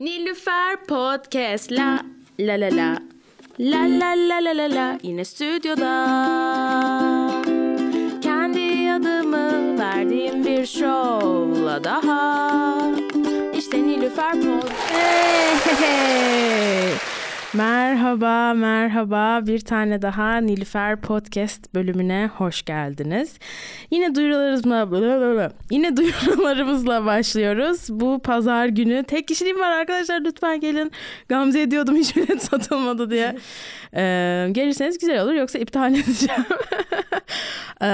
Nilüfer Podcast la la la la la la la la la la yine stüdyoda kendi adımı verdiğim bir şovla daha işte Nilüfer Podcast. Hey! Merhaba, merhaba. Bir tane daha Nilüfer Podcast bölümüne hoş geldiniz. Yine duyurularımızla, yine duyurularımızla başlıyoruz. Bu pazar günü tek kişiliğim var arkadaşlar lütfen gelin. Gamze ediyordum hiç bilet satılmadı diye. Ee, gelirseniz güzel olur yoksa iptal edeceğim. Ee,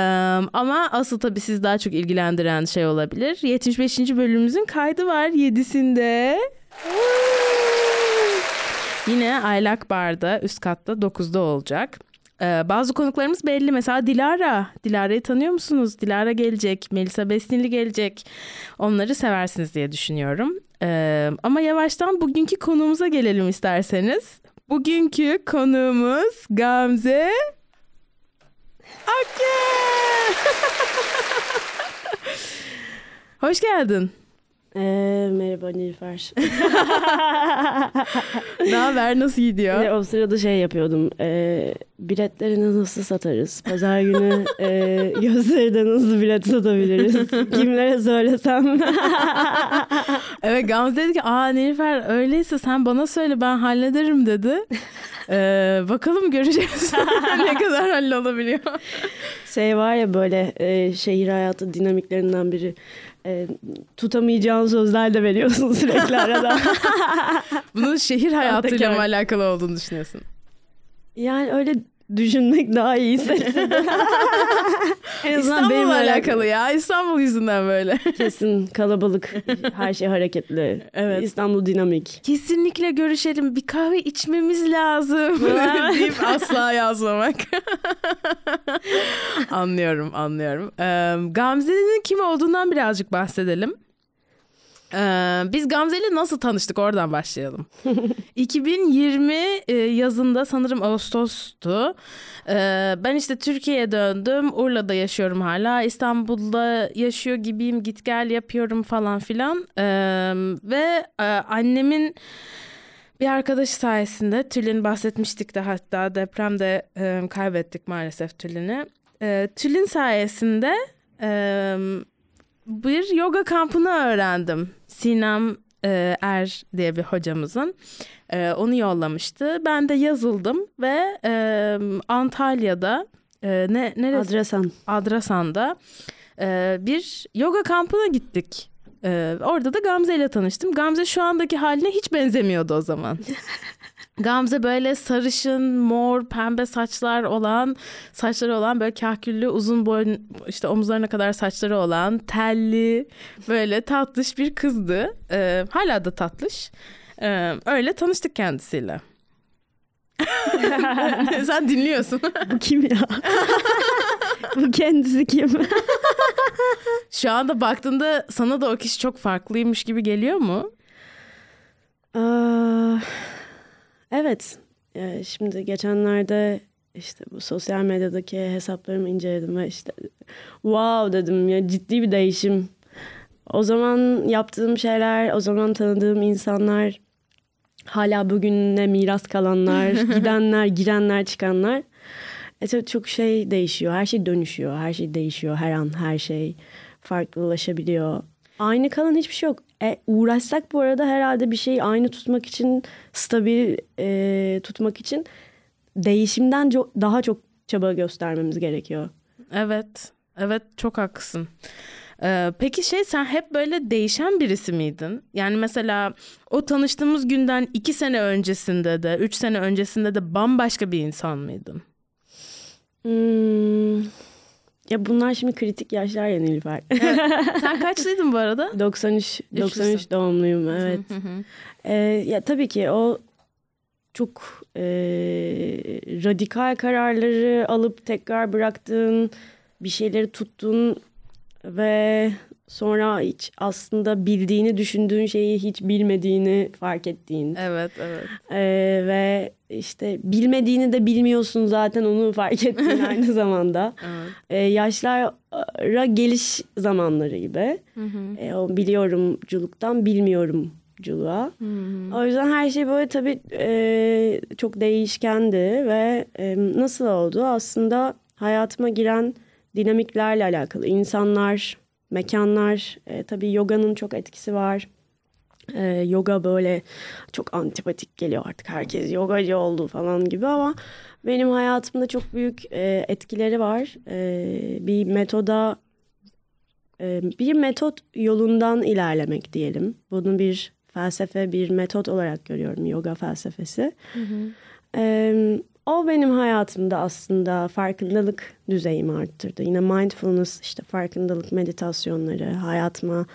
ama asıl tabii siz daha çok ilgilendiren şey olabilir. 75. bölümümüzün kaydı var 7'sinde. Yine Aylak Bar'da üst katta 9'da olacak. Ee, bazı konuklarımız belli. Mesela Dilara. Dilara'yı tanıyor musunuz? Dilara gelecek. Melisa Besnili gelecek. Onları seversiniz diye düşünüyorum. Ee, ama yavaştan bugünkü konuğumuza gelelim isterseniz. Bugünkü konuğumuz Gamze Akke. Hoş geldin. Ee, merhaba Nilüfer. Ne haber? Nasıl gidiyor? Ve o sırada şey yapıyordum. E, biletleri nasıl satarız? Pazar günü e, gösteride nasıl bilet satabiliriz? Kimlere söylesem? Evet Gamze dedi ki aa Nilüfer öyleyse sen bana söyle ben hallederim dedi. Ee, bakalım göreceğiz ne kadar hallolabiliyor. şey var ya böyle e, şehir hayatı dinamiklerinden biri. E, tutamayacağın sözler de veriyorsun sürekli arada. Bunun şehir hayatıyla mı alakalı olduğunu düşünüyorsun? yani öyle düşünmek daha iyi hissettiriyor. en azından benimle alakalı ya. İstanbul yüzünden böyle. Kesin kalabalık, her şey hareketli. Evet. İstanbul dinamik. Kesinlikle görüşelim. Bir kahve içmemiz lazım. deyip asla yazmamak. anlıyorum, anlıyorum. Ee, Gamze'nin kim olduğundan birazcık bahsedelim. Ee, biz Gamze ile nasıl tanıştık oradan başlayalım. 2020 e, yazında sanırım Ağustos'tu. Ee, ben işte Türkiye'ye döndüm. Urla'da yaşıyorum hala. İstanbul'da yaşıyor gibiyim. Git gel yapıyorum falan filan. Ee, ve e, annemin bir arkadaşı sayesinde Tülin bahsetmiştik de hatta depremde e, kaybettik maalesef Tülin'i. E, Tülin sayesinde e, bir yoga kampını öğrendim. Sinem e, Er diye bir hocamızın. E, onu yollamıştı. Ben de yazıldım ve e, Antalya'da e, ne neresi? Adresan. Adrasan'da e, bir yoga kampına gittik. E, orada da Gamze ile tanıştım. Gamze şu andaki haline hiç benzemiyordu o zaman. Gamze böyle sarışın, mor, pembe saçlar olan, saçları olan böyle kahküllü, uzun boyun işte omuzlarına kadar saçları olan, telli, böyle tatlış bir kızdı. E, hala da tatlış. E, öyle tanıştık kendisiyle. Sen dinliyorsun. Bu kim ya? Bu kendisi kim? Şu anda baktığında sana da o kişi çok farklıymış gibi geliyor mu? Aa, evet. Ee, şimdi geçenlerde işte bu sosyal medyadaki hesaplarımı inceledim ve işte wow dedim ya ciddi bir değişim. O zaman yaptığım şeyler, o zaman tanıdığım insanlar, hala bugüne miras kalanlar, gidenler, girenler, çıkanlar. E tabii çok şey değişiyor, her şey dönüşüyor, her şey değişiyor, her an her şey farklılaşabiliyor. Aynı kalan hiçbir şey yok. E, uğraşsak bu arada herhalde bir şeyi aynı tutmak için, stabil e, tutmak için değişimden co- daha çok çaba göstermemiz gerekiyor. Evet. Evet çok haklısın. Ee, peki şey sen hep böyle değişen birisi miydin? Yani mesela o tanıştığımız günden iki sene öncesinde de, üç sene öncesinde de bambaşka bir insan mıydın? Hmm. Ya bunlar şimdi kritik yaşlar ya Nilüfer. Sen kaçlıydın bu arada? 93 Üçlüsün. 93 doğumluyum evet. Hı hı. Ee, ya tabii ki o çok e, radikal kararları alıp tekrar bıraktığın, bir şeyleri tuttun ve sonra hiç aslında bildiğini düşündüğün şeyi hiç bilmediğini fark ettiğin Evet, evet. Ee, ve işte bilmediğini de bilmiyorsun zaten onu fark ettiğin aynı zamanda. evet. Ee, yaşlara geliş zamanları gibi. Hı hı. E, o biliyorumculuktan bilmiyorum sporculuğa. O yüzden her şey böyle tabii e, çok değişkendi ve e, nasıl oldu? Aslında hayatıma giren dinamiklerle alakalı. insanlar, mekanlar, e, tabii yoganın çok etkisi var. E, yoga böyle çok antipatik geliyor artık herkes yogacı oldu falan gibi ama benim hayatımda çok büyük e, etkileri var. E, bir metoda e, bir metot yolundan ilerlemek diyelim. Bunu bir felsefe, bir metot olarak görüyorum yoga felsefesi. E, o benim hayatımda aslında farkındalık düzeyimi arttırdı. Yine mindfulness, işte farkındalık meditasyonları hayatıma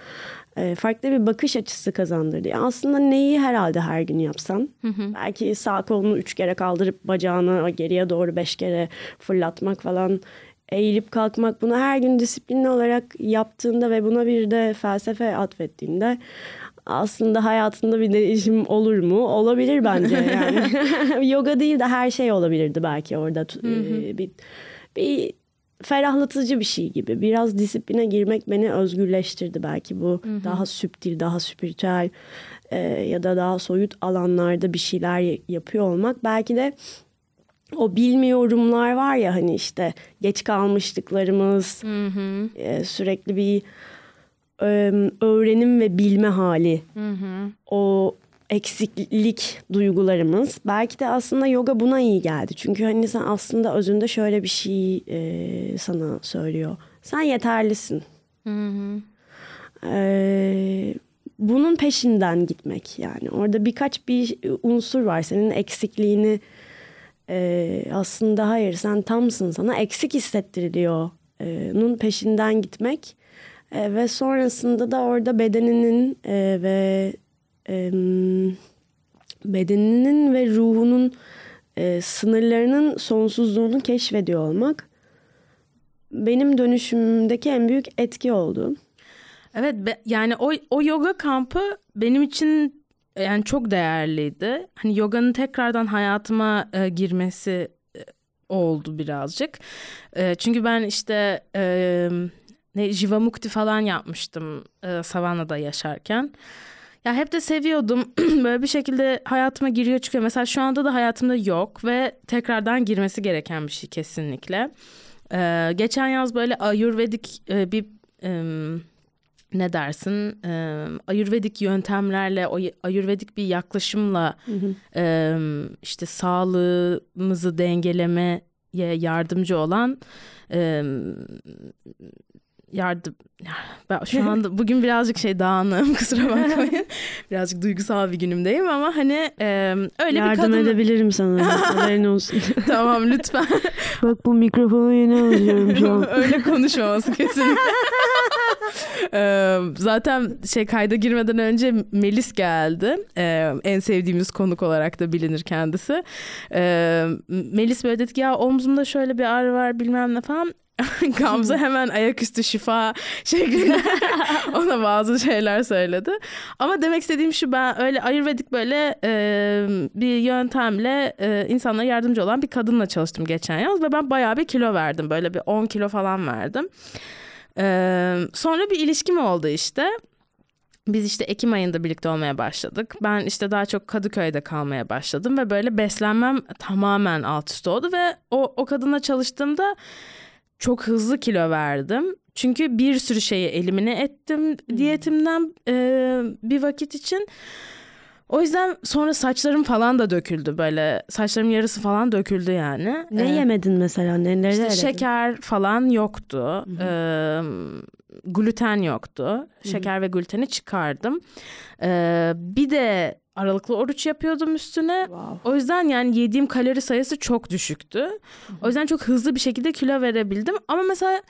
e, farklı bir bakış açısı kazandırdı. Yani aslında neyi herhalde her gün yapsan, belki sağ kolunu üç kere kaldırıp bacağını geriye doğru beş kere fırlatmak falan eğilip kalkmak bunu her gün disiplinli olarak yaptığında ve buna bir de felsefe atfettiğinde aslında hayatında bir değişim olur mu? Olabilir bence yani. Yoga değil de her şey olabilirdi belki orada. Ee, bir, bir ferahlatıcı bir şey gibi. Biraz disipline girmek beni özgürleştirdi belki bu. Daha süptil, daha spiritüel e, ya da daha soyut alanlarda bir şeyler yapıyor olmak. Belki de o bilmiyorumlar var ya hani işte geç kalmışlıklarımız, e, sürekli bir e, öğrenim ve bilme hali. O eksiklik duygularımız. Belki de aslında yoga buna iyi geldi. Çünkü hani sen aslında özünde şöyle bir şey e, sana söylüyor. Sen yeterlisin. E, bunun peşinden gitmek yani. Orada birkaç bir unsur var. Senin eksikliğini e, aslında hayır sen tamsın sana eksik hissettiriliyor. E, nun peşinden gitmek. E, ve sonrasında da orada bedeninin e, ve e, bedeninin ve ruhunun e, sınırlarının sonsuzluğunu keşfediyor olmak benim dönüşümümdeki en büyük etki oldu. Evet be- yani o, o yoga kampı benim için yani çok değerliydi. Hani yoganın tekrardan hayatıma e, girmesi e, oldu birazcık. E, çünkü ben işte e, ne Jivamukti falan yapmıştım e, Savannah'da yaşarken. Ya hep de seviyordum. Böyle bir şekilde hayatıma giriyor çıkıyor. Mesela şu anda da hayatımda yok ve tekrardan girmesi gereken bir şey kesinlikle. Ee, geçen yaz böyle Ayurvedik e, bir e, ne dersin? E, Ayurvedik yöntemlerle, o Ayurvedik bir yaklaşımla e, işte sağlığımızı dengelemeye yardımcı olan e, yardım ben şu anda bugün birazcık şey dağınığım kusura bakmayın birazcık duygusal bir günümdeyim ama hani e, öyle Yardım bir kadın edebilirim sana. Haberin olsun. tamam lütfen Bak bu mikrofonu yeni alıyorum şu an. öyle konuşmaması Ee, zaten şey kayda girmeden önce Melis geldi. Ee, en sevdiğimiz konuk olarak da bilinir kendisi. Ee, Melis böyle dedi ki ya omzumda şöyle bir ağrı var bilmem ne falan. Gamze hemen ayaküstü şifa şeklinde ona bazı şeyler söyledi. Ama demek istediğim şu ben öyle ayurvedik böyle e, bir yöntemle e, insanlara yardımcı olan bir kadınla çalıştım geçen yaz ve ben bayağı bir kilo verdim. Böyle bir 10 kilo falan verdim. Ee, sonra bir ilişkim oldu işte. Biz işte Ekim ayında birlikte olmaya başladık. Ben işte daha çok Kadıköy'de kalmaya başladım ve böyle beslenmem tamamen alt üst oldu ve o, o kadınla çalıştığımda çok hızlı kilo verdim. Çünkü bir sürü şeyi elimine ettim diyetimden e, bir vakit için. O yüzden sonra saçlarım falan da döküldü böyle. Saçlarım yarısı falan döküldü yani. Ne Ee, yemedin mesela? Neleri işte eledin? şeker falan yoktu. Ee, gluten yoktu. Şeker ve gluteni çıkardım. Ee, bir de aralıklı oruç yapıyordum üstüne. Wow. O yüzden yani yediğim kalori sayısı çok düşüktü. O yüzden çok hızlı bir şekilde kilo verebildim. Ama mesela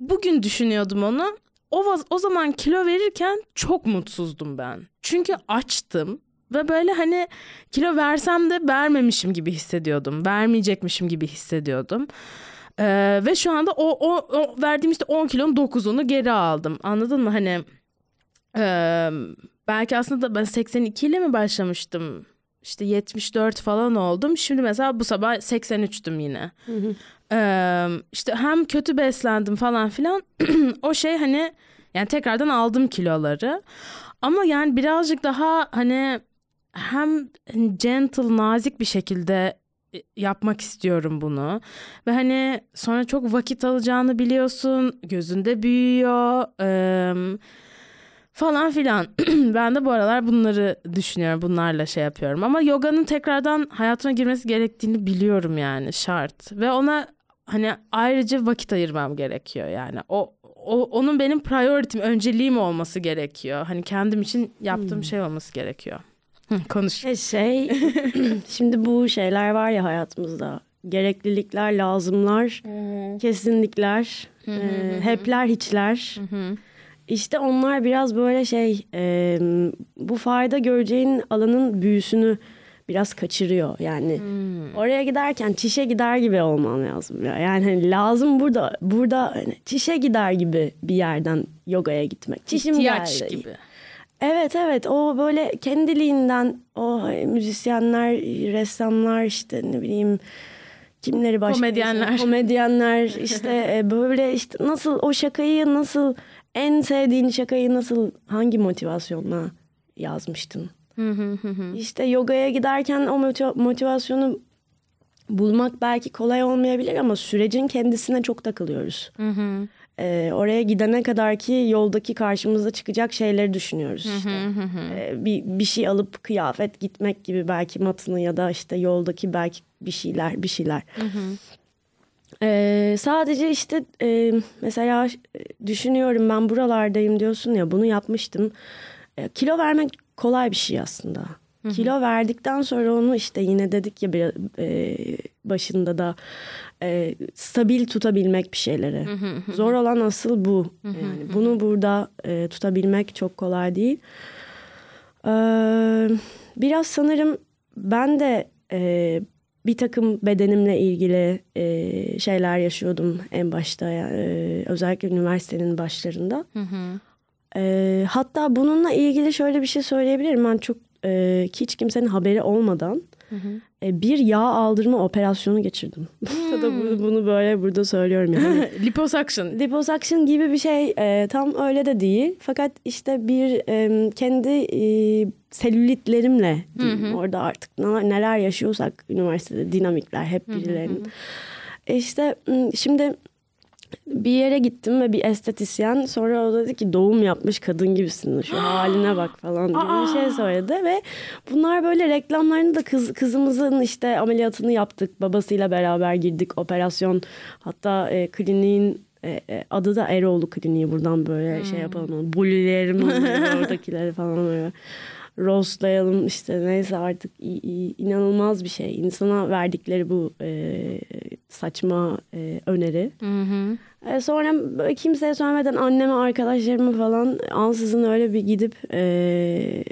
bugün düşünüyordum onu. O, o zaman kilo verirken çok mutsuzdum ben. Çünkü açtım. Ve böyle hani kilo versem de vermemişim gibi hissediyordum. Vermeyecekmişim gibi hissediyordum. Ee, ve şu anda o, o, o verdiğim işte 10 kilonun 9'unu geri aldım. Anladın mı? Hani e, belki aslında ben 82 ile mi başlamıştım? İşte 74 falan oldum. Şimdi mesela bu sabah 83'tüm yine. Ee, işte hem kötü beslendim falan filan. o şey hani yani tekrardan aldım kiloları. Ama yani birazcık daha hani hem gentle, nazik bir şekilde e, yapmak istiyorum bunu. Ve hani sonra çok vakit alacağını biliyorsun. Gözünde büyüyor. Eee, falan filan. ben de bu aralar bunları düşünüyorum. Bunlarla şey yapıyorum. Ama yoganın tekrardan hayatıma girmesi gerektiğini biliyorum yani şart. Ve ona hani ayrıca vakit ayırmam gerekiyor yani. O, o onun benim priority'm, önceliğim olması gerekiyor. Hani kendim için yaptığım şey olması gerekiyor. Hı, konuş. E şey, şimdi bu şeyler var ya hayatımızda. Gereklilikler, lazımlar, kesinlikler, e, hepler, hiçler. İşte onlar biraz böyle şey, e, bu fayda göreceğin alanın büyüsünü biraz kaçırıyor. Yani oraya giderken çişe gider gibi olman lazım. ya. Yani hani lazım burada, burada hani çişe gider gibi bir yerden yogaya gitmek. Çişim İhtiyaç geldi. gibi. Evet evet o böyle kendiliğinden o müzisyenler, ressamlar işte ne bileyim kimleri başka Komedyenler. komedyenler işte e, böyle işte nasıl o şakayı nasıl en sevdiğin şakayı nasıl hangi motivasyonla yazmıştın? İşte yogaya giderken o motiva- motivasyonu bulmak belki kolay olmayabilir ama sürecin kendisine çok takılıyoruz. Ee, oraya gidene kadar ki yoldaki karşımıza çıkacak şeyleri düşünüyoruz işte. Ee, bir, bir şey alıp kıyafet gitmek gibi belki matını ya da işte yoldaki belki bir şeyler bir şeyler. Ee, sadece işte e, mesela düşünüyorum ben buralardayım diyorsun ya bunu yapmıştım. E, kilo vermek kolay bir şey aslında. Kilo verdikten sonra onu işte yine dedik ya bir, e, başında da e, stabil tutabilmek bir şeyleri. Zor olan asıl bu. Yani bunu burada e, tutabilmek çok kolay değil. Ee, biraz sanırım ben de e, bir takım bedenimle ilgili e, şeyler yaşıyordum en başta. e, özellikle üniversitenin başlarında. E, hatta bununla ilgili şöyle bir şey söyleyebilirim. Ben çok e, hiç kimsenin haberi olmadan e, bir yağ aldırma operasyonu geçirdim. da bunu, bunu böyle burada söylüyorum yani. Liposuction. Liposuction gibi bir şey e, tam öyle de değil. Fakat işte bir e, kendi e, selülitlerimle diyeyim, orada artık ne- neler yaşıyorsak üniversitede dinamikler hep birilerinin. E işte şimdi bir yere gittim ve bir estetisyen sonra o dedi ki doğum yapmış kadın gibisin şu haline bak falan gibi bir şey söyledi ve bunlar böyle reklamlarını da kız, kızımızın işte ameliyatını yaptık. Babasıyla beraber girdik operasyon hatta e, kliniğin e, e, adı da Eroğlu Kliniği. Buradan böyle şey yapalım. Bulilerim oradakileri falan böyle roastlayalım işte neyse artık inanılmaz bir şey insana verdikleri bu e, saçma e, öneri. E, sonra böyle kimseye söylemeden anneme arkadaşlarıma falan ansızın öyle bir gidip e,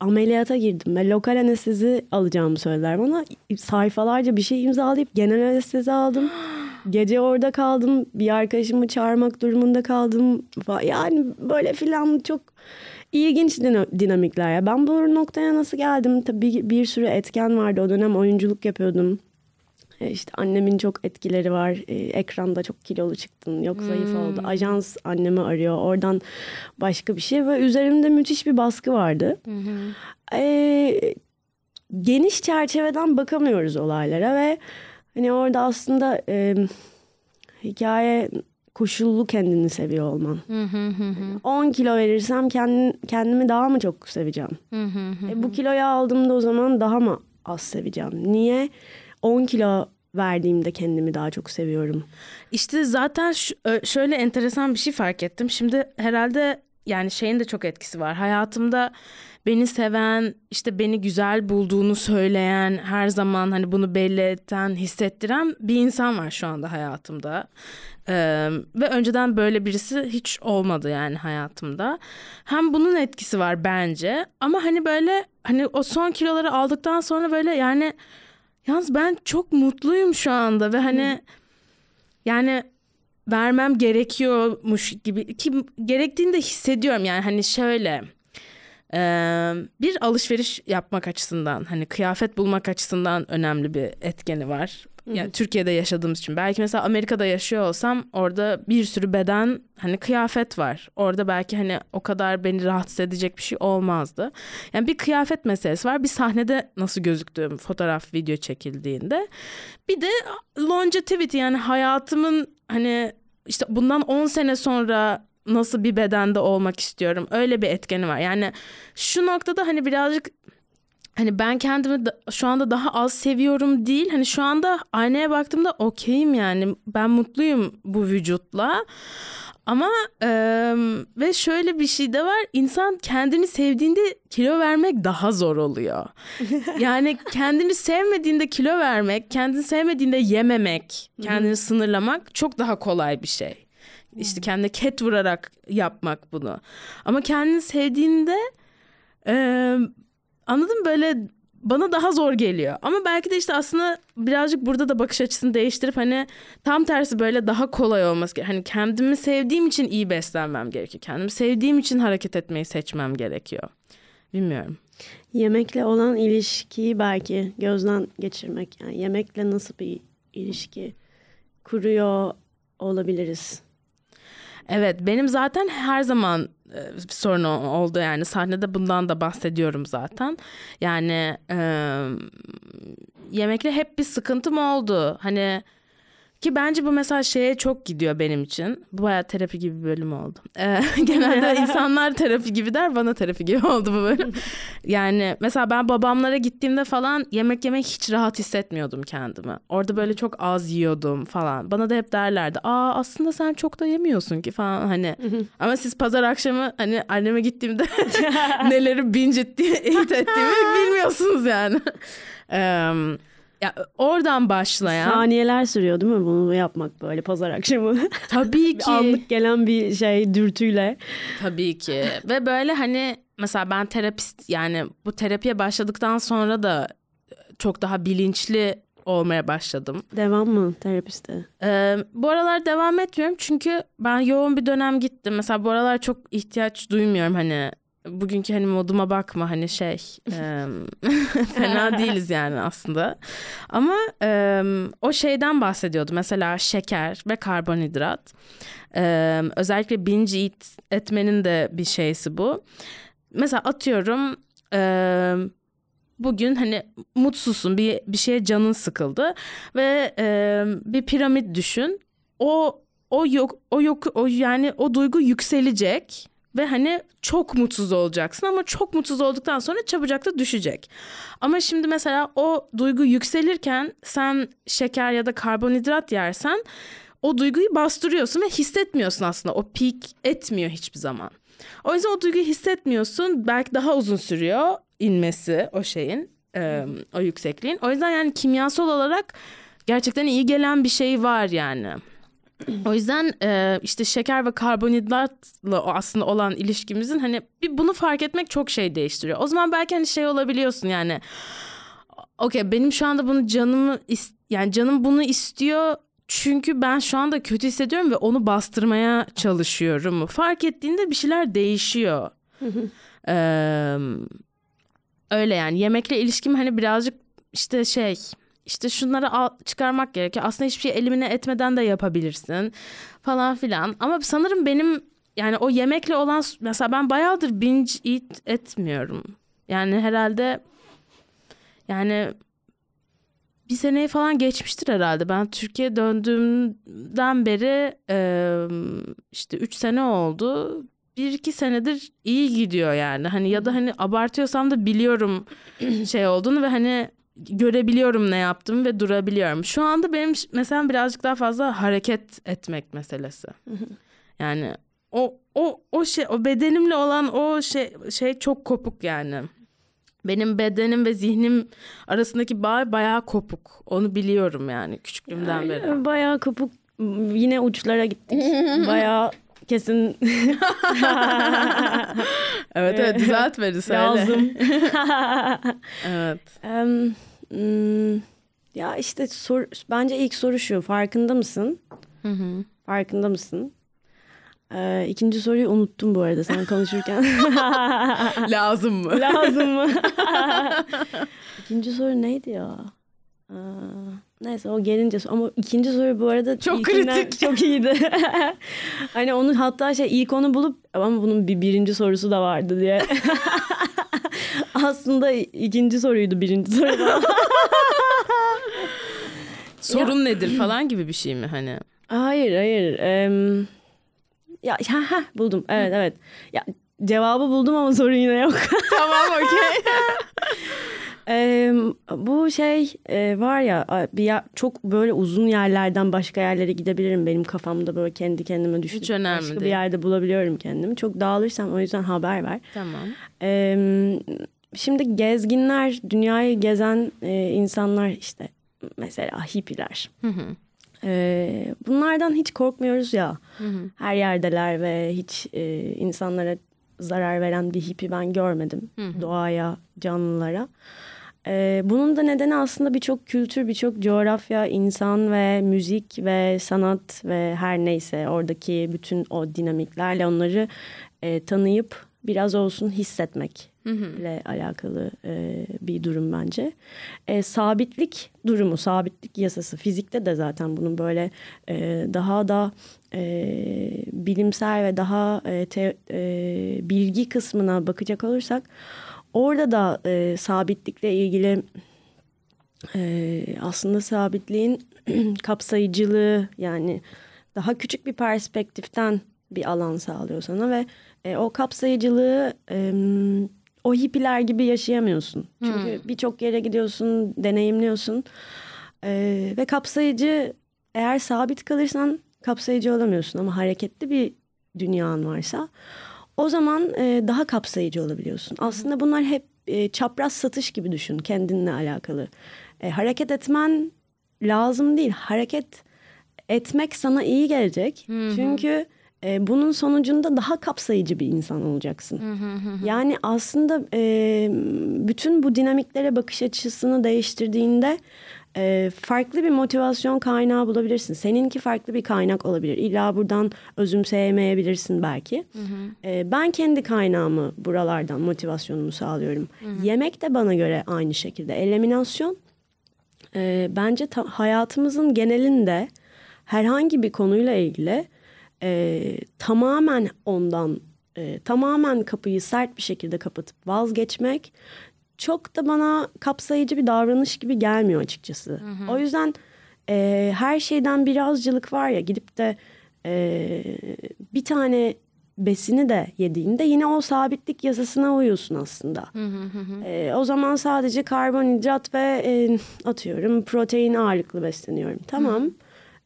ameliyata girdim. Ve lokal anestezi alacağımı söylediler bana. Sayfalarca bir şey imzalayıp genel anestezi aldım. Gece orada kaldım. Bir arkadaşımı çağırmak durumunda kaldım. Yani böyle filan çok ilginç dina- dinamikler. Ya. Ben bu noktaya nasıl geldim? Tabii bir sürü etken vardı. O dönem oyunculuk yapıyordum. E, İşte annemin çok etkileri var. E, ekranda çok kilolu çıktın. Yok zayıf oldu. Ajans annemi arıyor. Oradan başka bir şey. Ve üzerimde müthiş bir baskı vardı. E, geniş çerçeveden bakamıyoruz olaylara ve hani orada aslında e, hikaye koşullu kendini seviyor olman. 10 kilo verirsem kendim, kendimi daha mı çok seveceğim? E, bu kiloyu aldığımda o zaman daha mı az seveceğim? Niye 10 kilo verdiğimde kendimi daha çok seviyorum? İşte zaten şöyle enteresan bir şey fark ettim. Şimdi herhalde yani şeyin de çok etkisi var. Hayatımda beni seven, işte beni güzel bulduğunu söyleyen, her zaman hani bunu belli eden, hissettiren bir insan var şu anda hayatımda. Ee, ve önceden böyle birisi hiç olmadı yani hayatımda. Hem bunun etkisi var bence ama hani böyle hani o son kiloları aldıktan sonra böyle yani yalnız ben çok mutluyum şu anda ve hani yani vermem gerekiyormuş gibi ki gerektiğini de hissediyorum yani hani şöyle e, bir alışveriş yapmak açısından hani kıyafet bulmak açısından önemli bir etkeni var Yani Türkiye'de yaşadığımız için. Belki mesela Amerika'da yaşıyor olsam orada bir sürü beden hani kıyafet var. Orada belki hani o kadar beni rahatsız edecek bir şey olmazdı. Yani bir kıyafet meselesi var. Bir sahnede nasıl gözüktüğüm fotoğraf video çekildiğinde. Bir de longevity yani hayatımın hani işte bundan 10 sene sonra nasıl bir bedende olmak istiyorum. Öyle bir etkeni var. Yani şu noktada hani birazcık hani ben kendimi da, şu anda daha az seviyorum değil. Hani şu anda aynaya baktığımda okeyim yani. Ben mutluyum bu vücutla. Ama e, ve şöyle bir şey de var. İnsan kendini sevdiğinde kilo vermek daha zor oluyor. yani kendini sevmediğinde kilo vermek, kendini sevmediğinde yememek, kendini sınırlamak çok daha kolay bir şey. İşte kendine ket vurarak yapmak bunu. Ama kendini sevdiğinde e, anladın mı böyle bana daha zor geliyor. Ama belki de işte aslında birazcık burada da bakış açısını değiştirip hani tam tersi böyle daha kolay olması gerekiyor. Hani kendimi sevdiğim için iyi beslenmem gerekiyor. Kendimi sevdiğim için hareket etmeyi seçmem gerekiyor. Bilmiyorum. Yemekle olan ilişkiyi belki gözden geçirmek. Yani yemekle nasıl bir ilişki kuruyor olabiliriz. Evet benim zaten her zaman e, sorun oldu yani sahnede bundan da bahsediyorum zaten. Yani e, yemekle hep bir sıkıntım oldu. Hani ki bence bu mesela şeye çok gidiyor benim için. Bu bayağı terapi gibi bir bölüm oldu. Ee, genelde insanlar terapi gibi der bana terapi gibi oldu bu bölüm. yani mesela ben babamlara gittiğimde falan yemek yemek hiç rahat hissetmiyordum kendimi. Orada böyle çok az yiyordum falan. Bana da hep derlerdi. Aa aslında sen çok da yemiyorsun ki falan hani. Ama siz pazar akşamı hani anneme gittiğimde neleri binge ettiğimi, bilmiyorsunuz yani. Um, ya oradan başlayan. Saniyeler sürüyor değil mi bunu yapmak böyle pazar akşamı? Tabii ki. Anlık gelen bir şey dürtüyle. Tabii ki. Ve böyle hani mesela ben terapist yani bu terapiye başladıktan sonra da çok daha bilinçli olmaya başladım. Devam mı terapiste? Ee, bu aralar devam etmiyorum çünkü ben yoğun bir dönem gittim. Mesela bu aralar çok ihtiyaç duymuyorum hani bugünkü hani moduma bakma hani şey e, fena değiliz yani aslında. Ama e, o şeyden bahsediyordu. Mesela şeker ve karbonhidrat. E, özellikle binge eat etmenin de bir şeysi bu. Mesela atıyorum e, bugün hani mutsuzsun bir bir şeye canın sıkıldı ve e, bir piramit düşün. O o yok o yok o yani o duygu yükselecek ve hani çok mutsuz olacaksın ama çok mutsuz olduktan sonra çabucak da düşecek. Ama şimdi mesela o duygu yükselirken sen şeker ya da karbonhidrat yersen o duyguyu bastırıyorsun ve hissetmiyorsun aslında. O peak etmiyor hiçbir zaman. O yüzden o duyguyu hissetmiyorsun. Belki daha uzun sürüyor inmesi o şeyin, o yüksekliğin. O yüzden yani kimyasal olarak gerçekten iyi gelen bir şey var yani. O yüzden e, işte şeker ve karbonhidratla aslında olan ilişkimizin hani bir bunu fark etmek çok şey değiştiriyor. O zaman belki hani şey olabiliyorsun yani. Okey benim şu anda bunu canımı yani canım bunu istiyor çünkü ben şu anda kötü hissediyorum ve onu bastırmaya çalışıyorum. Fark ettiğinde bir şeyler değişiyor. ee, öyle yani yemekle ilişkim hani birazcık işte şey işte şunları al, çıkarmak gerekiyor. Aslında hiçbir şey elimine etmeden de yapabilirsin falan filan. Ama sanırım benim yani o yemekle olan mesela ben bayağıdır binge eat etmiyorum. Yani herhalde yani bir seneyi falan geçmiştir herhalde. Ben Türkiye döndüğümden beri işte üç sene oldu. Bir iki senedir iyi gidiyor yani. Hani ya da hani abartıyorsam da biliyorum şey olduğunu ve hani görebiliyorum ne yaptım ve durabiliyorum. Şu anda benim mesela birazcık daha fazla hareket etmek meselesi. yani o o o şey o bedenimle olan o şey şey çok kopuk yani. Benim bedenim ve zihnim arasındaki bağ bayağı kopuk. Onu biliyorum yani küçüklüğümden beri. Bayağı kopuk. Yine uçlara gittik. bayağı kesin. evet evet düzelt beni söyle. Lazım. evet. Um, ya işte sor, bence ilk soru şu. Farkında mısın? Hı hı. Farkında mısın? Ee, ikinci soruyu unuttum bu arada sen konuşurken. Lazım mı? Lazım mı? İkinci soru neydi ya? Aa, neyse o gelince ama ikinci soru bu arada Çok kritik. Çok iyiydi. hani onu hatta şey ilk onu bulup ama bunun bir birinci sorusu da vardı diye. Aslında ikinci soruydu birinci soru. Sorun nedir falan gibi bir şey mi hani? hayır hayır. Em, ya ha, ha, buldum. Evet evet. Ya cevabı buldum ama sorun yine yok. tamam okey. Ee, bu şey e, var ya bir ya, çok böyle uzun yerlerden başka yerlere gidebilirim benim kafamda böyle kendi kendime düşünüp Hiç önemli başka bir değil. yerde bulabiliyorum kendimi. Çok dağılırsam o yüzden haber ver. tamam. Ee, şimdi gezginler, dünyayı gezen e, insanlar işte mesela hippiler. Hı hı. Ee, bunlardan hiç korkmuyoruz ya. Hı hı. Her yerdeler ve hiç e, insanlara zarar veren bir hippi ben görmedim. Doğaya, canlılara. Ee, bunun da nedeni aslında birçok kültür, birçok coğrafya, insan ve müzik ve sanat ve her neyse oradaki bütün o dinamiklerle onları e, tanıyıp biraz olsun hissetmekle alakalı e, bir durum bence. E, sabitlik durumu, sabitlik yasası fizikte de zaten bunun böyle e, daha da e, bilimsel ve daha e, te- e, bilgi kısmına bakacak olursak orada da e, sabitlikle ilgili e, aslında sabitliğin kapsayıcılığı yani daha küçük bir perspektiften bir alan sağlıyor sana ve e, o kapsayıcılığı e, o hippiler gibi yaşayamıyorsun. Çünkü birçok yere gidiyorsun, deneyimliyorsun E, ve kapsayıcı eğer sabit kalırsan kapsayıcı olamıyorsun ama hareketli bir dünyan varsa o zaman e, daha kapsayıcı olabiliyorsun. Aslında bunlar hep e, çapraz satış gibi düşün kendinle alakalı. E, hareket etmen lazım değil. Hareket etmek sana iyi gelecek. Çünkü e, bunun sonucunda daha kapsayıcı bir insan olacaksın. Yani aslında e, bütün bu dinamiklere bakış açısını değiştirdiğinde e, farklı bir motivasyon kaynağı bulabilirsin. Seninki farklı bir kaynak olabilir. İlla buradan özümseyemeyebilirsin belki. E, ben kendi kaynağımı buralardan motivasyonumu sağlıyorum. Yemek de bana göre aynı şekilde. Eliminasyon e, bence ta- hayatımızın genelinde herhangi bir konuyla ilgili e, tamamen ondan e, tamamen kapıyı sert bir şekilde kapatıp vazgeçmek çok da bana kapsayıcı bir davranış gibi gelmiyor açıkçası. O yüzden e, her şeyden birazcılık var ya gidip de e, bir tane besini de yediğinde yine o sabitlik yasasına uyuyorsun aslında. E, o zaman sadece karbonhidrat ve e, atıyorum protein ağırlıklı besleniyorum. Tamam.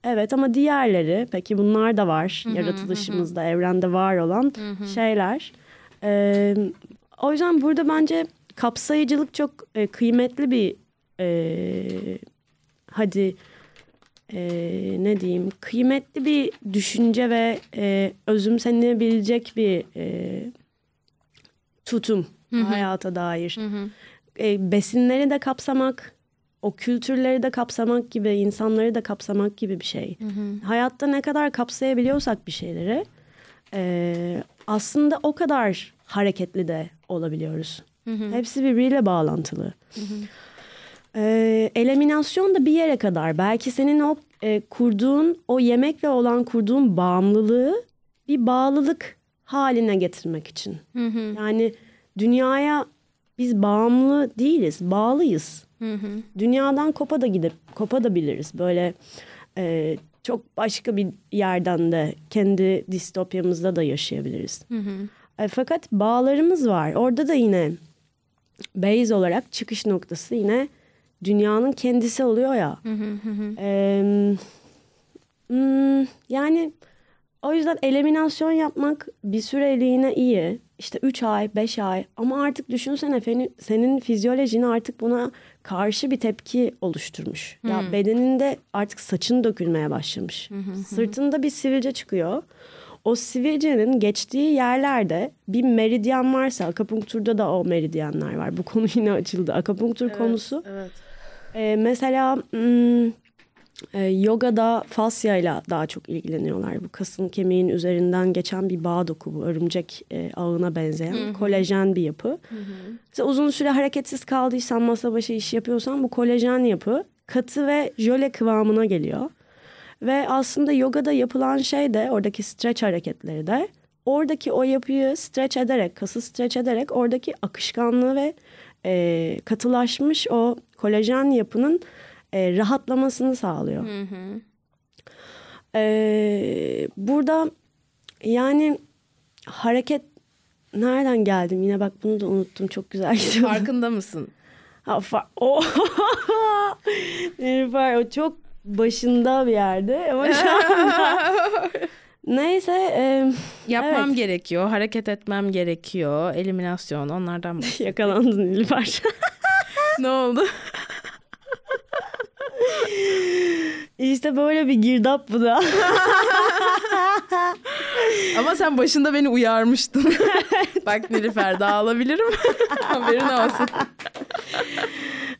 Evet ama diğerleri peki bunlar da var yaratılışımızda evrende var olan şeyler. E, o yüzden burada bence kapsayıcılık çok e, kıymetli bir e, hadi e, ne diyeyim kıymetli bir düşünce ve e, özümsenebilecek bir e, tutum hayata dair. E, besinleri de kapsamak, o kültürleri de kapsamak gibi, insanları da kapsamak gibi bir şey. Hayatta ne kadar kapsayabiliyorsak bir şeyleri e, aslında o kadar hareketli de olabiliyoruz. Hepsi birbiriyle bağlantılı. E, eliminasyon da bir yere kadar. Belki senin o e, kurduğun, o yemekle olan kurduğun bağımlılığı bir bağlılık haline getirmek için. Yani dünyaya biz bağımlı değiliz, bağlıyız. Dünyadan kopa da gidip kopa da biliriz. Böyle e, çok başka bir yerden de kendi distopyamızda da yaşayabiliriz. E, fakat bağlarımız var. Orada da yine base olarak çıkış noktası yine dünyanın kendisi oluyor ya. E, hmm, yani o yüzden eliminasyon yapmak bir süreliğine iyi. İşte 3 ay, 5 ay ama artık düşünsene senin, senin fizyolojin artık buna karşı bir tepki oluşturmuş. Ya bedeninde artık saçın dökülmeye başlamış. Sırtında bir sivilce çıkıyor. O sivilcenin geçtiği yerlerde bir meridyen varsa akupunkturda da o meridyenler var. Bu konu yine açıldı. Akupunktur konusu. Evet. Ee, mesela hmm, e, yogada fasyayla daha çok ilgileniyorlar. Bu kasın kemiğin üzerinden geçen bir bağ doku bu. Örümcek e, ağına benzeyen kolajen bir yapı. Mesela uzun süre hareketsiz kaldıysan masa başı iş yapıyorsan bu kolajen yapı katı ve jöle kıvamına geliyor. Ve aslında yogada yapılan şey de oradaki stretch hareketleri de oradaki o yapıyı stretch ederek, kası stretch ederek oradaki akışkanlığı ve e, katılaşmış o kolajen yapının e, rahatlamasını sağlıyor. E, burada yani hareket nereden geldim yine bak bunu da unuttum çok güzel gidiyor. Farkında mısın? Ha, fa- o Nilüfer o çok başında bir yerde ama şu anda neyse e, Yapmam Evet. gerekiyor, hareket etmem gerekiyor, eliminasyon onlardan yakalandın Nilüfer. ne oldu? işte böyle bir girdap bu da. Ama sen başında beni uyarmıştın. Bak Nilüfer dağılabilirim. Haberin olsun.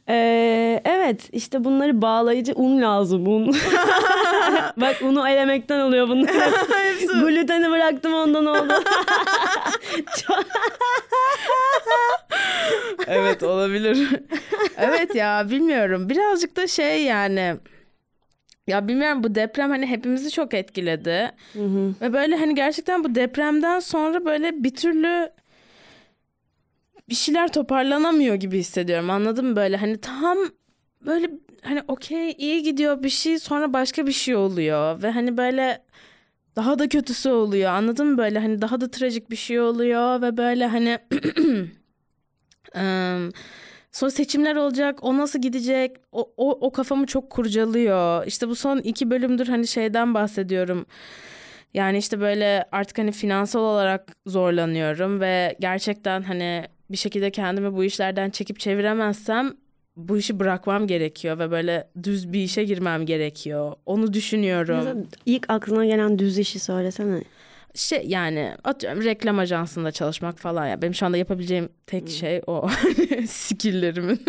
Ee, evet işte bunları bağlayıcı un lazım un. Bak unu elemekten oluyor bunlar. Gluteni bıraktım ondan oldu. evet olabilir. evet ya bilmiyorum. Birazcık da şey yani ya bilmiyorum bu deprem hani hepimizi çok etkiledi. Ve böyle hani gerçekten bu depremden sonra böyle bir türlü bir şeyler toparlanamıyor gibi hissediyorum. Anladın mı böyle hani tam böyle hani okey iyi gidiyor bir şey sonra başka bir şey oluyor ve hani böyle daha da kötüsü oluyor. Anladın mı böyle hani daha da trajik bir şey oluyor ve böyle hani Em, Sonra seçimler olacak. O nasıl gidecek? O, o, o kafamı çok kurcalıyor. İşte bu son iki bölümdür hani şeyden bahsediyorum. Yani işte böyle artık hani finansal olarak zorlanıyorum ve gerçekten hani bir şekilde kendimi bu işlerden çekip çeviremezsem bu işi bırakmam gerekiyor ve böyle düz bir işe girmem gerekiyor. Onu düşünüyorum. Mesela İlk aklına gelen düz işi söylesene. Şey yani atıyorum reklam ajansında çalışmak falan ya. Benim şu anda yapabileceğim tek şey o. Skill'lerimin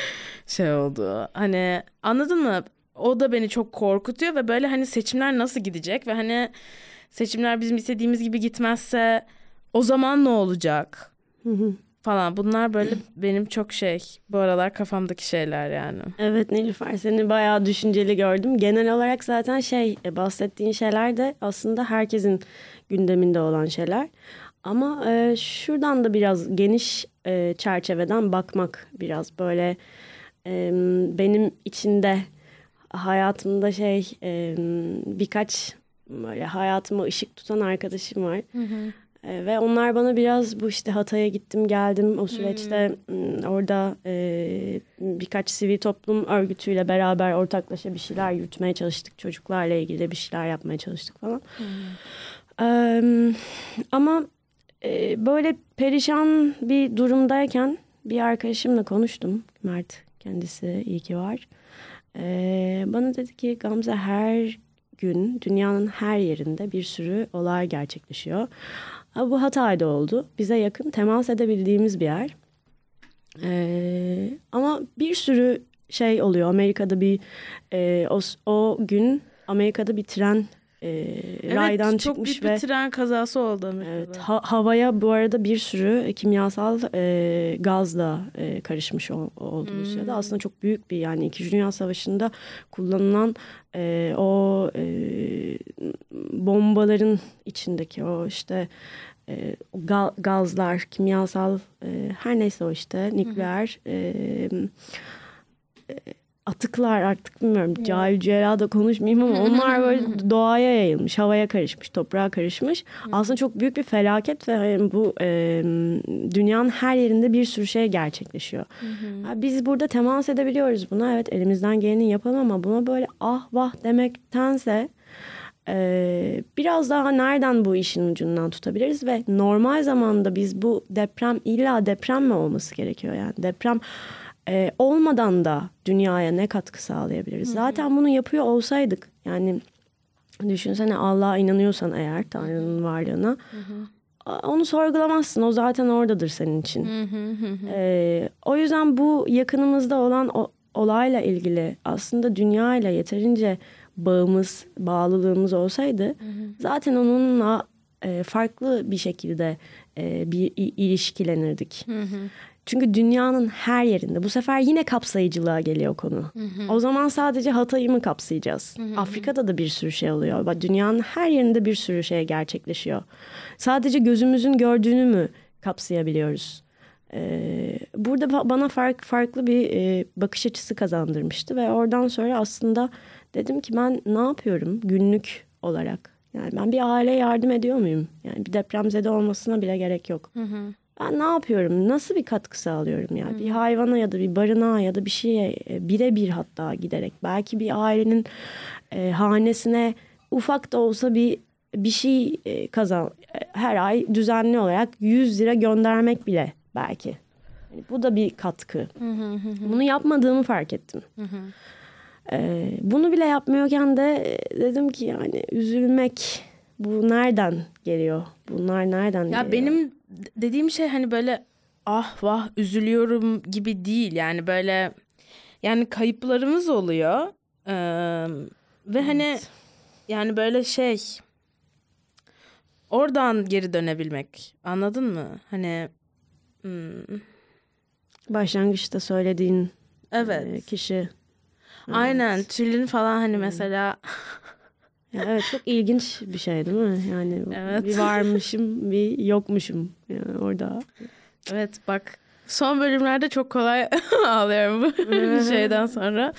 şey oldu. Hani anladın mı? O da beni çok korkutuyor ve böyle hani seçimler nasıl gidecek ve hani seçimler bizim istediğimiz gibi gitmezse o zaman ne olacak? Falan. Bunlar böyle benim çok şey bu aralar kafamdaki şeyler yani. Evet Nilüfer seni bayağı düşünceli gördüm. Genel olarak zaten şey e, bahsettiğin şeyler de aslında herkesin gündeminde olan şeyler. Ama e, şuradan da biraz geniş e, çerçeveden bakmak biraz böyle e, benim içinde hayatımda şey e, birkaç böyle hayatıma ışık tutan arkadaşım var. E, ve onlar bana biraz bu işte Hatay'a gittim geldim o süreçte m, orada e, birkaç sivil toplum örgütüyle beraber ortaklaşa bir şeyler yürütmeye çalıştık. Çocuklarla ilgili bir şeyler yapmaya çalıştık falan. E, ama e, böyle perişan bir durumdayken bir arkadaşımla konuştum. Mert kendisi iyi ki var. E, bana dedi ki Gamze her gün dünyanın her yerinde bir sürü olay gerçekleşiyor. Ha, bu Hatay'da oldu. Bize yakın temas edebildiğimiz bir yer. Ee, ama bir sürü şey oluyor. Amerika'da bir e, o, o gün Amerika'da bir tren e, raydan evet, çok çıkmış büyük ve bir tren kazası oldu Amerika'da. Evet, ha- havaya bu arada bir sürü kimyasal e, gazla e, karışmış ol- oldu bu sırada. Aslında çok büyük bir yani İkinci Dünya Savaşı'nda kullanılan e, o e, bombaların içindeki o işte e, o ga- gazlar, kimyasal e, her neyse o işte nükleer e, e, atıklar artık bilmiyorum cahil cüela da konuşmayayım ama onlar böyle doğaya yayılmış, havaya karışmış, toprağa karışmış. Aslında çok büyük bir felaket ve hani bu e, dünyanın her yerinde bir sürü şey gerçekleşiyor. Biz burada temas edebiliyoruz buna. Evet elimizden geleni yapalım ama buna böyle ah vah demektense e, biraz daha nereden bu işin ucundan tutabiliriz ve normal zamanda biz bu deprem illa deprem mi olması gerekiyor yani deprem e, olmadan da dünyaya ne katkı sağlayabiliriz? Zaten bunu yapıyor olsaydık yani düşünsene Allah'a inanıyorsan eğer Tanrı'nın varlığına a- onu sorgulamazsın. O zaten oradadır senin için. E, o yüzden bu yakınımızda olan o, olayla ilgili aslında dünyayla yeterince bağımız, bağlılığımız olsaydı zaten onunla e, farklı bir şekilde e, bir ilişkilenirdik. Çünkü dünyanın her yerinde bu sefer yine kapsayıcılığa geliyor konu. O zaman sadece Hatay'ı mı kapsayacağız? Afrika'da da bir sürü şey oluyor. Bak, Dünyanın her yerinde bir sürü şey gerçekleşiyor. Sadece gözümüzün gördüğünü mü kapsayabiliyoruz? Ee, burada ba- bana fark, farklı bir e, bakış açısı kazandırmıştı ve oradan sonra aslında dedim ki ben ne yapıyorum günlük olarak? Yani ben bir aile yardım ediyor muyum? Yani bir depremzede olmasına bile gerek yok. Ben ne yapıyorum? Nasıl bir katkı sağlıyorum yani? Bir hayvana ya da bir barınağa ya da bir şeye e, birebir hatta giderek belki bir ailenin e, hanesine ufak da olsa bir bir şey e, kazan e, her ay düzenli olarak 100 lira göndermek bile belki. Yani bu da bir katkı. Bunu yapmadığımı fark ettim. E, bunu bile yapmıyorken de dedim ki yani üzülmek bu nereden geliyor? Bunlar nereden Ya geliyor? benim dediğim şey hani böyle ah vah üzülüyorum gibi değil. Yani böyle yani kayıplarımız oluyor. Ee, ve hani yani böyle şey oradan geri dönebilmek. Anladın mı? Hani hmm, başlangıçta söylediğin evet. kişi. Aynen Tülin falan hani mesela Ya evet çok ilginç bir şey değil mi? Yani Evet. bir varmışım, bir yokmuşum yani orada. Evet bak son bölümlerde çok kolay ağlıyorum bu şeyden sonra.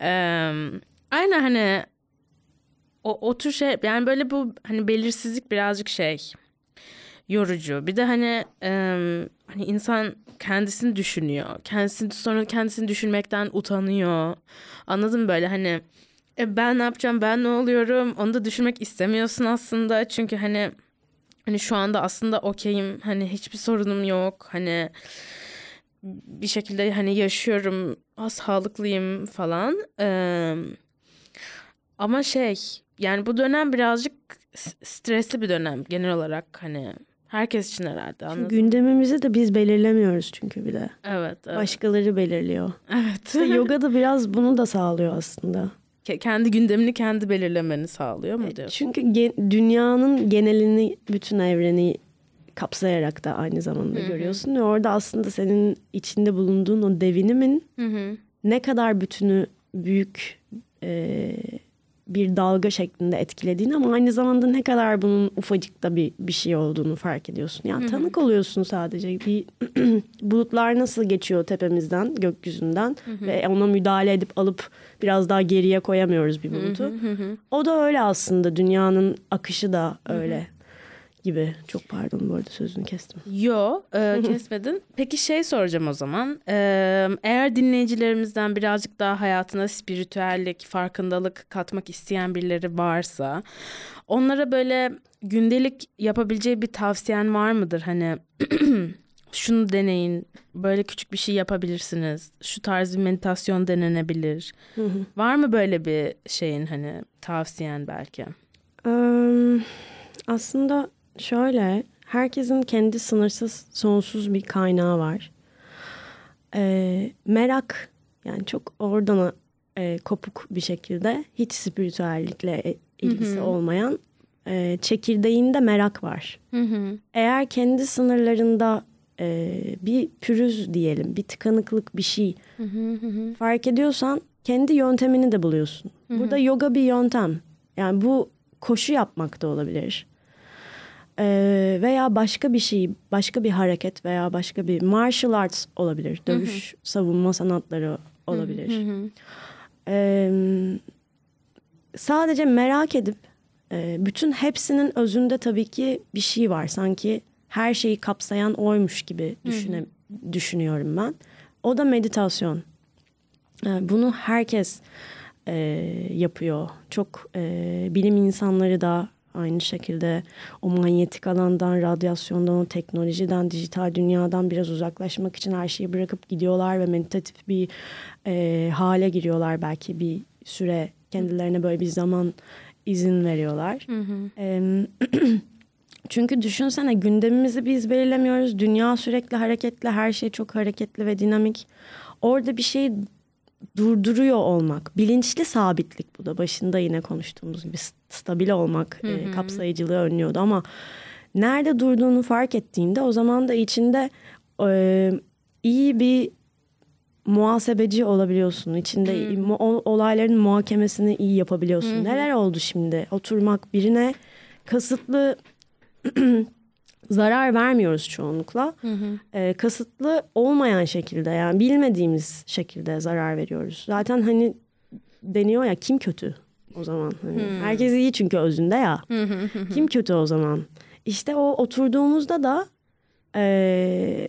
Ee, aynen hani o, o tür şey yani böyle bu hani belirsizlik birazcık şey yorucu. Bir de hani em, hani insan kendisini düşünüyor. Kendisini sonra kendisini düşünmekten utanıyor. Anladın mı böyle hani e, ben ne yapacağım ben ne oluyorum onu da düşünmek istemiyorsun aslında. Çünkü hani hani şu anda aslında okeyim hani hiçbir sorunum yok hani bir şekilde hani yaşıyorum ah, sağlıklıyım falan Ee, ama şey yani bu dönem birazcık stresli bir dönem genel olarak hani herkes için herhalde anladın mı? Gündemimizi de biz belirlemiyoruz çünkü bir de. Evet, evet. Başkaları belirliyor. evet. İşte yoga da biraz bunu da sağlıyor aslında. Ke- kendi gündemini kendi belirlemeni sağlıyor mu diyorsun? Çünkü ge- dünyanın genelini, bütün evreni kapsayarak da aynı zamanda görüyorsun. Ve orada aslında senin içinde bulunduğun o devinimin Hı hı. ne kadar bütünü büyük e, bir dalga şeklinde etkilediğini ama aynı zamanda ne kadar bunun ufacık da bir, bir şey olduğunu fark ediyorsun. Yani tanık oluyorsun sadece. Bir bulutlar nasıl geçiyor tepemizden, gökyüzünden ve ona müdahale edip alıp biraz daha geriye koyamıyoruz bir bulutu. O da öyle aslında. Dünyanın akışı da öyle gibi. Çok pardon bu arada sözünü kestim. Yo e, kesmedin. Peki şey soracağım o zaman. E, eğer dinleyicilerimizden birazcık daha hayatına spiritüellik, farkındalık katmak isteyen birileri varsa onlara böyle gündelik yapabileceği bir tavsiyen var mıdır? Hani şunu deneyin, böyle küçük bir şey yapabilirsiniz. Şu tarz bir meditasyon denenebilir. Var mı böyle bir şeyin hani tavsiyen belki? Eee, aslında şöyle, herkesin kendi sınırsız, sonsuz bir kaynağı var. Eee, merak, yani çok oradan e, kopuk bir şekilde, hiç spiritüellikle e, ilgisi olmayan e, çekirdeğinde merak var. Hı hı. Eğer kendi sınırlarında e, bir pürüz diyelim, bir tıkanıklık bir şey fark ediyorsan kendi yöntemini de buluyorsun. Burada yoga bir yöntem. Yani bu koşu yapmak da olabilir. Ee, veya başka bir şey, başka bir hareket veya başka bir martial arts olabilir. Dövüş, savunma sanatları olabilir. Ee, sadece merak edip e, bütün hepsinin özünde tabii ki bir şey var. Sanki her şeyi kapsayan oymuş gibi düşüne, düşünüyorum ben. O da meditasyon. Ee, Bunu herkes e, yapıyor. Çok e, bilim insanları da aynı şekilde o manyetik alandan, radyasyondan, o teknolojiden, dijital dünyadan biraz uzaklaşmak için her şeyi bırakıp gidiyorlar ve meditatif bir e, hale giriyorlar. Belki bir süre kendilerine böyle bir zaman izin veriyorlar. Em, Çünkü düşünsene gündemimizi biz belirlemiyoruz. Dünya sürekli hareketli, her şey çok hareketli ve dinamik. Orada bir şeyi durduruyor olmak. Bilinçli sabitlik bu da başında yine konuştuğumuz gibi st- stabil olmak e, kapsayıcılığı önlüyordu ama nerede durduğunu fark ettiğinde o zaman da içinde e, iyi bir muhasebeci olabiliyorsun. İçinde mu- o- olayların muhakemesini iyi yapabiliyorsun. Neler oldu şimdi? Oturmak birine kasıtlı zarar vermiyoruz çoğunlukla. Ee, kasıtlı olmayan şekilde yani bilmediğimiz şekilde zarar veriyoruz. Zaten hani deniyor ya kim kötü o zaman? Hani Herkes iyi çünkü özünde ya. kim kötü o zaman? İşte o oturduğumuzda da ee,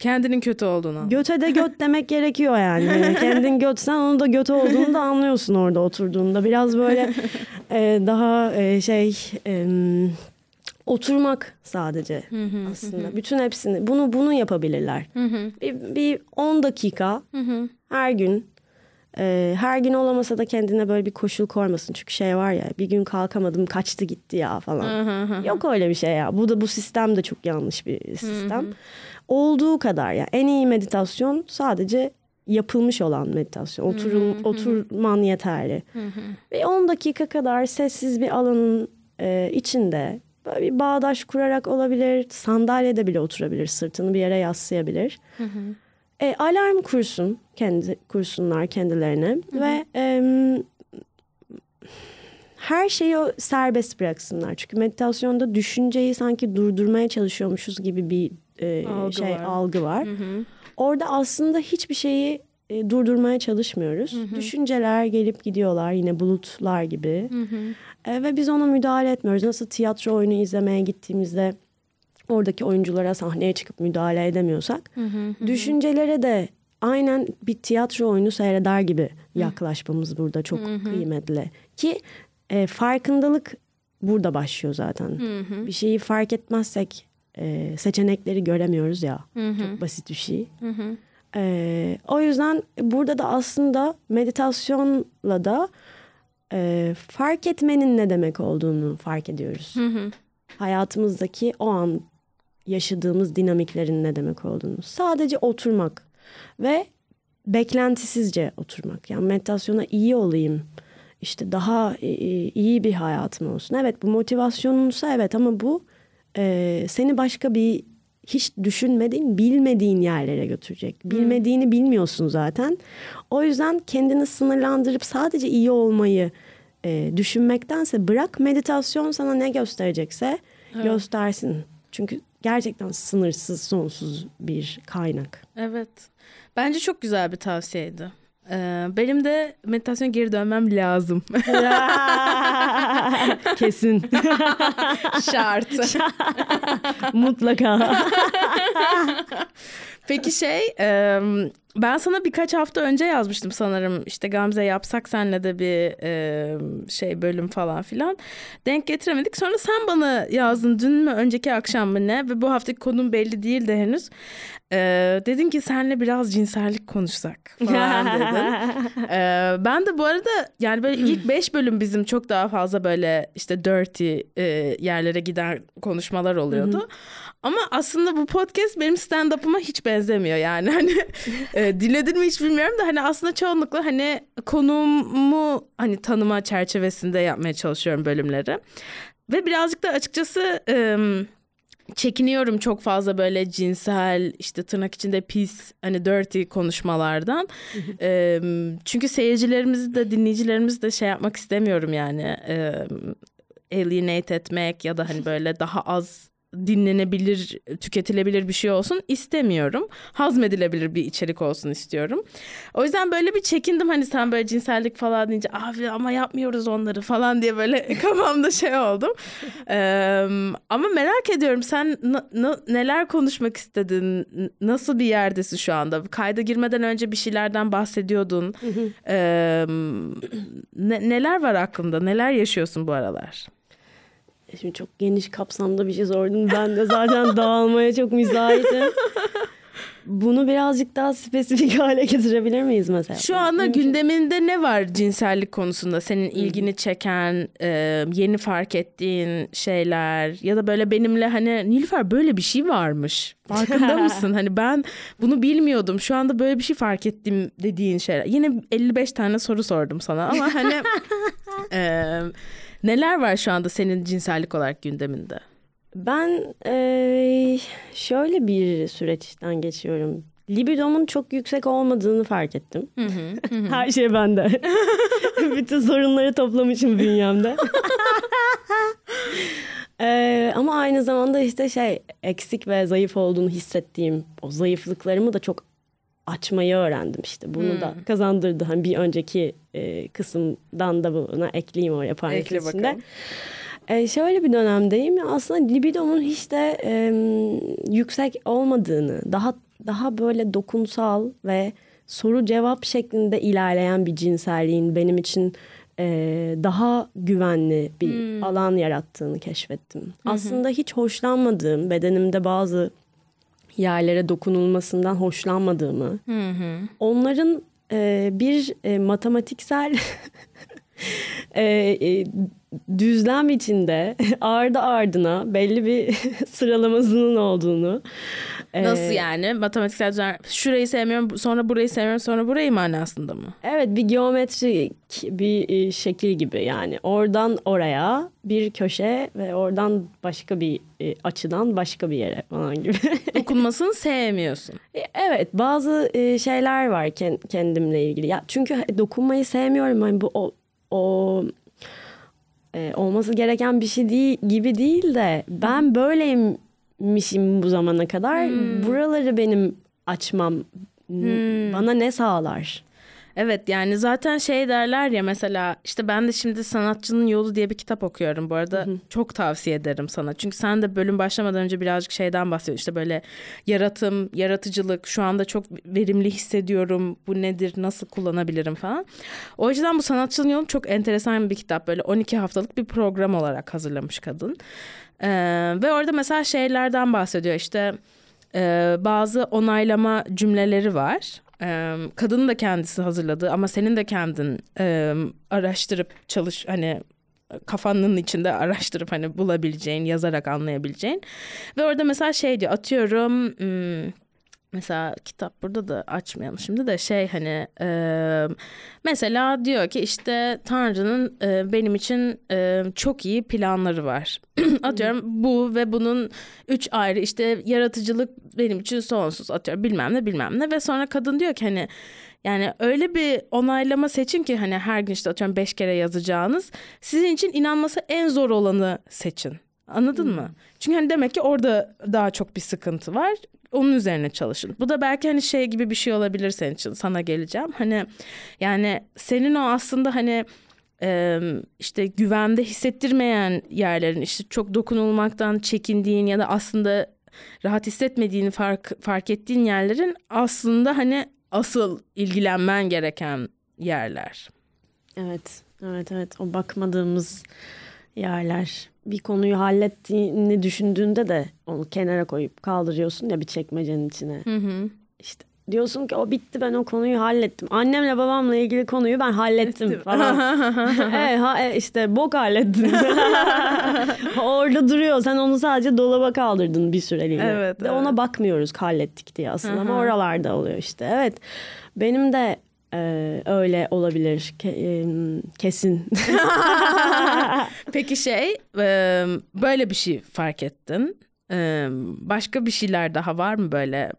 Kendinin kötü olduğunu. göte de göt demek gerekiyor yani. Hani kendin götsen onun da göt olduğunu da anlıyorsun orada oturduğunda. Biraz böyle e, daha e, şey e, oturmak sadece aslında. Bütün hepsini bunu bunu yapabilirler. bir, bir 10 dakika her gün e, her gün olamasa da kendine böyle bir koşul koymasın. Çünkü şey var ya bir gün kalkamadım kaçtı gitti ya falan. Yok öyle bir şey ya. Bu da bu sistem de çok yanlış bir sistem. Olduğu kadar ya en iyi meditasyon sadece yapılmış olan meditasyon. Oturum, oturman yeterli. Ve 10 dakika kadar sessiz bir alanın e, içinde böyle bir bağdaş kurarak olabilir. Sandalyede bile oturabilir. Sırtını bir yere yaslayabilir. E, alarm kursun kendi kursunlar kendilerine ve em, her şeyi o serbest bıraksınlar. Çünkü meditasyonda düşünceyi sanki durdurmaya çalışıyormuşuz gibi bir e, Algı şey var. algı var. Orada aslında hiçbir şeyi e, durdurmaya çalışmıyoruz. Düşünceler gelip gidiyorlar yine bulutlar gibi. E, ve biz ona müdahale etmiyoruz. Nasıl tiyatro oyunu izlemeye gittiğimizde oradaki oyunculara sahneye çıkıp müdahale edemiyorsak düşüncelere de aynen bir tiyatro oyunu seyreder gibi yaklaşmamız burada çok kıymetli. Ki e, farkındalık burada başlıyor zaten. Bir şeyi fark etmezsek e, seçenekleri göremiyoruz ya. Çok basit bir şey E, o yüzden burada da aslında meditasyonla da e, fark etmenin ne demek olduğunu fark ediyoruz hayatımızdaki o an yaşadığımız dinamiklerin ne demek olduğunu. Sadece oturmak ve beklentisizce oturmak. Yani meditasyona iyi olayım. işte daha e, e, iyi bir hayatım olsun. Evet bu motivasyonunsa evet ama bu e, seni başka bir hiç düşünmediğin, bilmediğin yerlere götürecek. Bilmediğini bilmiyorsun zaten. O yüzden kendini sınırlandırıp sadece iyi olmayı e, düşünmektense bırak meditasyon sana ne gösterecekse göstersin. Çünkü gerçekten sınırsız, sonsuz bir kaynak. Evet. Bence çok güzel bir tavsiyeydi. Ee, benim de meditasyon geri dönmem lazım. Kesin. Şart. Mutlaka. Peki şey e, ben sana birkaç hafta önce yazmıştım sanırım işte Gamze yapsak senle de bir e, şey bölüm falan filan. Denk getiremedik. Sonra sen bana yazdın dün mü önceki akşam mı ne? Ve bu haftaki konum belli değil de henüz. E, dedin ki senle biraz cinsellik konuşsak falan dedin. E, ben de bu arada yani böyle ilk beş bölüm bizim çok daha fazla böyle işte dirty e, yerlere giden konuşmalar oluyordu. Ama aslında bu podcast benim stand-up'ıma hiç benzemiyor yani hani e, dinledin mi hiç bilmiyorum da hani aslında çoğunlukla hani konumu hani tanıma çerçevesinde yapmaya çalışıyorum bölümleri. Ve birazcık da açıkçası e, çekiniyorum çok fazla böyle cinsel işte tırnak içinde pis hani dirty konuşmalardan. E, çünkü seyircilerimizi de dinleyicilerimizi de şey yapmak istemiyorum yani. E, alienate etmek ya da hani böyle daha az dinlenebilir, tüketilebilir bir şey olsun istemiyorum. Hazmedilebilir bir içerik olsun istiyorum. O yüzden böyle bir çekindim hani sen böyle cinsellik falan deyince abi ama yapmıyoruz onları falan diye böyle kafamda şey oldum. Ee, ama merak ediyorum sen neler konuşmak istedin? N- Nasıl bir yerdesin şu anda? Kayda girmeden önce bir şeylerden bahsediyordun. Ee, ne- neler var aklında? Neler yaşıyorsun bu aralar? Şimdi çok geniş kapsamda bir şey sordun. Ben de zaten dağılmaya çok müsaitim. Bunu birazcık daha spesifik hale getirebilir miyiz mesela? Şu anda gündeminde ne var cinsellik konusunda senin ilgini çeken, e, yeni fark ettiğin şeyler ya da böyle benimle hani Nilüfer böyle bir şey varmış. Farkında mısın? Hani ben bunu bilmiyordum. Şu anda böyle bir şey fark ettim dediğin şeyler. Yine 55 tane soru sordum sana ama hani e, neler var şu anda senin cinsellik olarak gündeminde? Ben eee, şöyle bir süreçten geçiyorum. libidomun çok yüksek olmadığını fark ettim. Her şey bende. Bütün sorunları toplamışım bünyemde. Ee, ama aynı zamanda işte şey eksik ve zayıf olduğunu hissettiğim o zayıflıklarımı da çok açmayı öğrendim işte. Bunu da kazandırdı. Hani bir önceki e, kısımdan da buna ekleyeyim oraya parantez Ekle içinde. bakalım. Ee, şöyle bir dönemdeyim. Aslında libidomun hiç de e, yüksek olmadığını, daha daha böyle dokunsal ve soru cevap şeklinde ilerleyen bir cinselliğin benim için e, daha güvenli bir alan yarattığını keşfettim. Aslında hiç hoşlanmadığım, bedenimde bazı yerlere dokunulmasından hoşlanmadığımı, onların e, bir e, matematiksel e, e, düzlem içinde ardı ardına belli bir sıralamasının olduğunu. e, Nasıl yani? Matematiksel düzen şurayı sevmiyorum sonra burayı sevmiyorum sonra burayı manasında mı? Evet bir geometrik bir e, şekil gibi yani oradan oraya bir köşe ve oradan başka bir e, açıdan başka bir yere falan gibi. Dokunmasını sevmiyorsun. Evet bazı şeyler var ken- kendimle ilgili. Ya çünkü dokunmayı sevmiyorum. Hani bu o, o e, olması gereken bir şey değil gibi değil de ben böyleymişim bu zamana kadar. Buraları benim açmam bana ne sağlar? Evet yani zaten şey derler ya mesela işte ben de şimdi Sanatçının Yolu diye bir kitap okuyorum bu arada çok tavsiye ederim sana. Çünkü sen de bölüm başlamadan önce birazcık şeyden bahsediyorsun işte böyle yaratım, yaratıcılık şu anda çok verimli hissediyorum bu nedir nasıl kullanabilirim falan. O yüzden bu Sanatçının Yolu çok enteresan bir kitap böyle 12 haftalık bir program olarak hazırlamış kadın. Ee, ve orada mesela şeylerden bahsediyor işte e, bazı onaylama cümleleri var. Ee, kadının da kendisi hazırladı ama senin de kendin e, araştırıp çalış hani kafanın içinde araştırıp hani bulabileceğin, yazarak anlayabileceğin. Ve orada mesela şey diyor atıyorum mesela kitap burada da açmayalım şimdi de şey hani e, mesela diyor ki işte Tanrı'nın e, benim için e, çok iyi planları var. atıyorum bu ve bunun üç ayrı işte yaratıcılık benim için sonsuz atıyorum bilmem ne bilmem ne ve sonra kadın diyor ki hani yani öyle bir onaylama seçin ki hani her gün işte atıyorum beş kere yazacağınız sizin için inanması en zor olanı seçin. Anladın mı? Çünkü hani demek ki orada daha çok bir sıkıntı var. Onun üzerine çalışın. Bu da belki hani şey gibi bir şey olabilir senin için. Sana geleceğim. Hani yani senin o aslında hani e, işte güvende hissettirmeyen yerlerin işte çok dokunulmaktan çekindiğin ya da aslında rahat hissetmediğini fark fark ettiğin yerlerin aslında hani asıl ilgilenmen gereken yerler. Evet, evet, evet. O bakmadığımız yerler. Bir konuyu hallettiğini düşündüğünde de onu kenara koyup kaldırıyorsun ya bir çekmecenin içine. İşte diyorsun ki o bitti ben o konuyu hallettim. Annemle babamla ilgili konuyu ben hallettim falan. evet, ha, e, işte bok hallettin. Orada duruyor. Sen onu sadece dolaba kaldırdın bir süreliğine. Evet, Ve ona bakmıyoruz hallettik diye aslında ama oralarda oluyor işte. Evet. Benim de e, öyle olabilir Ke- e, kesin. Peki şey e, böyle bir şey fark ettin. E, başka bir şeyler daha var mı böyle?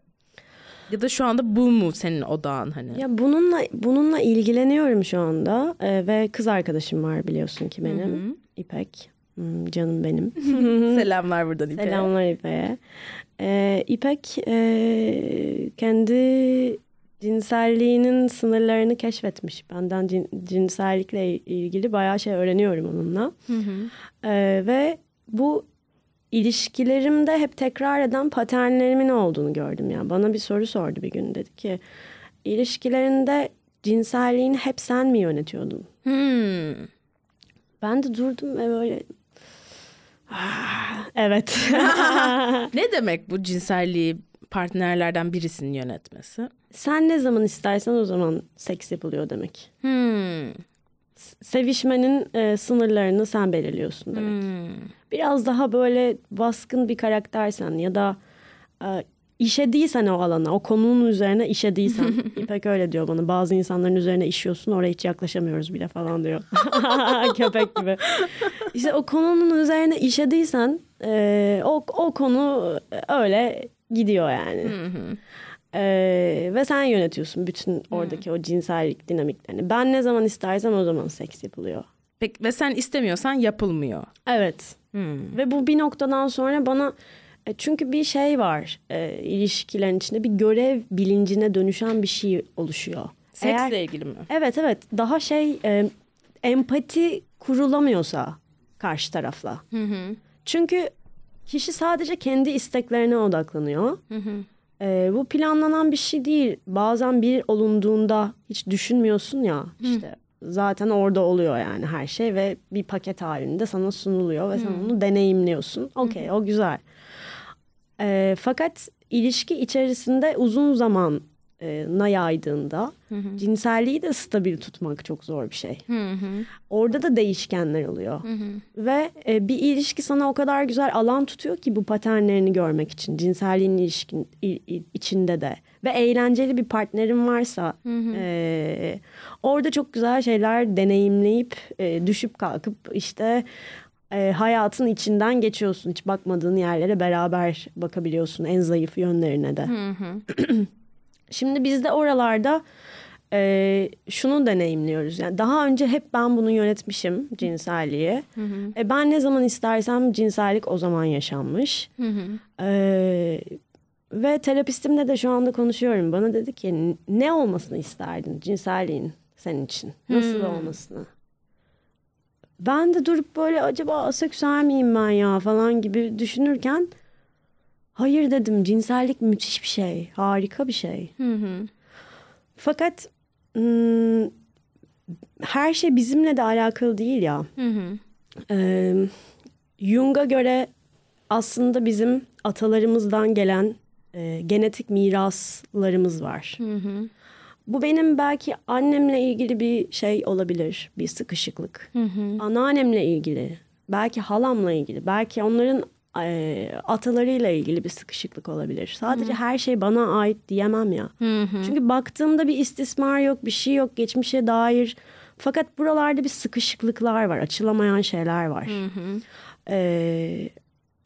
Ya da şu anda bu mu senin odağın hani? Ya bununla bununla ilgileniyorum şu anda e, ve kız arkadaşım var biliyorsun ki benim İpek Hmm, canım benim. Selamlar buradan İpek'e. Selamlar İpek'e. E, İpek e, kendi cinselliğinin sınırlarını keşfetmiş. Benden cin, cinsellikle ilgili bayağı şey öğreniyorum onunla. E, ve bu ilişkilerimde hep tekrar eden paternlerimin olduğunu gördüm. Yani bana bir soru sordu bir gün dedi ki ilişkilerinde cinselliğini hep sen mi yönetiyordun? Hmm. Ben de durdum ve böyle "Ah, evet. Ne demek bu cinselliği partnerlerden birisinin yönetmesi? sen ne zaman istersen o zaman seks yapılıyor demek. Hmm. Sevişmenin e, sınırlarını sen belirliyorsun demek. Hmm. Biraz daha böyle baskın bir karaktersen ya da e, işe değilsen o alana, o konunun üzerine işe değilsen. İpek öyle diyor bana. Bazı insanların üzerine işiyorsun oraya hiç yaklaşamıyoruz bile falan diyor. Köpek gibi. İşte o konunun üzerine işe değilsen e, o, o konu öyle gidiyor yani. Ee, ve sen yönetiyorsun bütün oradaki o cinsellik dinamiklerini. Ben ne zaman istersem o zaman seks yapılıyor. Peki, ve sen istemiyorsan yapılmıyor. Evet. Ve bu bir noktadan sonra bana e, çünkü bir şey var e, ilişkilerin içinde bir görev bilincine dönüşen bir şey oluşuyor. Seksle Eğer- ilgili mi? Evet evet daha şey e, empati kurulamıyorsa karşı tarafla. Çünkü kişi sadece kendi isteklerine odaklanıyor. E, bu planlanan bir şey değil. Bazen bir olunduğunda hiç düşünmüyorsun ya işte zaten orada oluyor yani her şey ve bir paket halinde sana sunuluyor ve sen onu deneyimliyorsun. Okey o güzel. E, fakat ilişki içerisinde uzun zaman na yaydığında cinselliği de stabil tutmak çok zor bir şey. Orada da değişkenler oluyor. Ve e, bir ilişki sana o kadar güzel alan tutuyor ki bu paternlerini görmek için. Cinselliğin ilişkin i- i- içinde de. Ve eğlenceli bir partnerin varsa e, orada çok güzel şeyler deneyimleyip e, düşüp kalkıp işte e, hayatın içinden geçiyorsun. Hiç bakmadığın yerlere beraber bakabiliyorsun en zayıf yönlerine de. Şimdi biz de oralarda e, şunu deneyimliyoruz. Yani daha önce hep ben bunu yönetmişim cinselliği. E, ben ne zaman istersem cinsellik o zaman yaşanmış. E, ve terapistimle de şu anda konuşuyorum. Bana dedi ki ne olmasını isterdin cinselliğin senin için? Nasıl olmasını? Ben de durup böyle acaba aseksüel miyim ben ya falan gibi düşünürken hayır dedim cinsellik müthiş bir şey. Harika bir şey. Fakat ım, her şey bizimle de alakalı değil ya. Ee, Jung'a göre aslında bizim atalarımızdan gelen e, genetik miraslarımız var. Bu benim belki annemle ilgili bir şey olabilir, bir sıkışıklık. Anneannemle ilgili, belki halamla ilgili, belki onların e, atalarıyla ilgili bir sıkışıklık olabilir. Sadece her şey bana ait diyemem ya. Çünkü baktığımda bir istismar yok, bir şey yok geçmişe dair. Fakat buralarda bir sıkışıklıklar var, açılamayan şeyler var. Ee,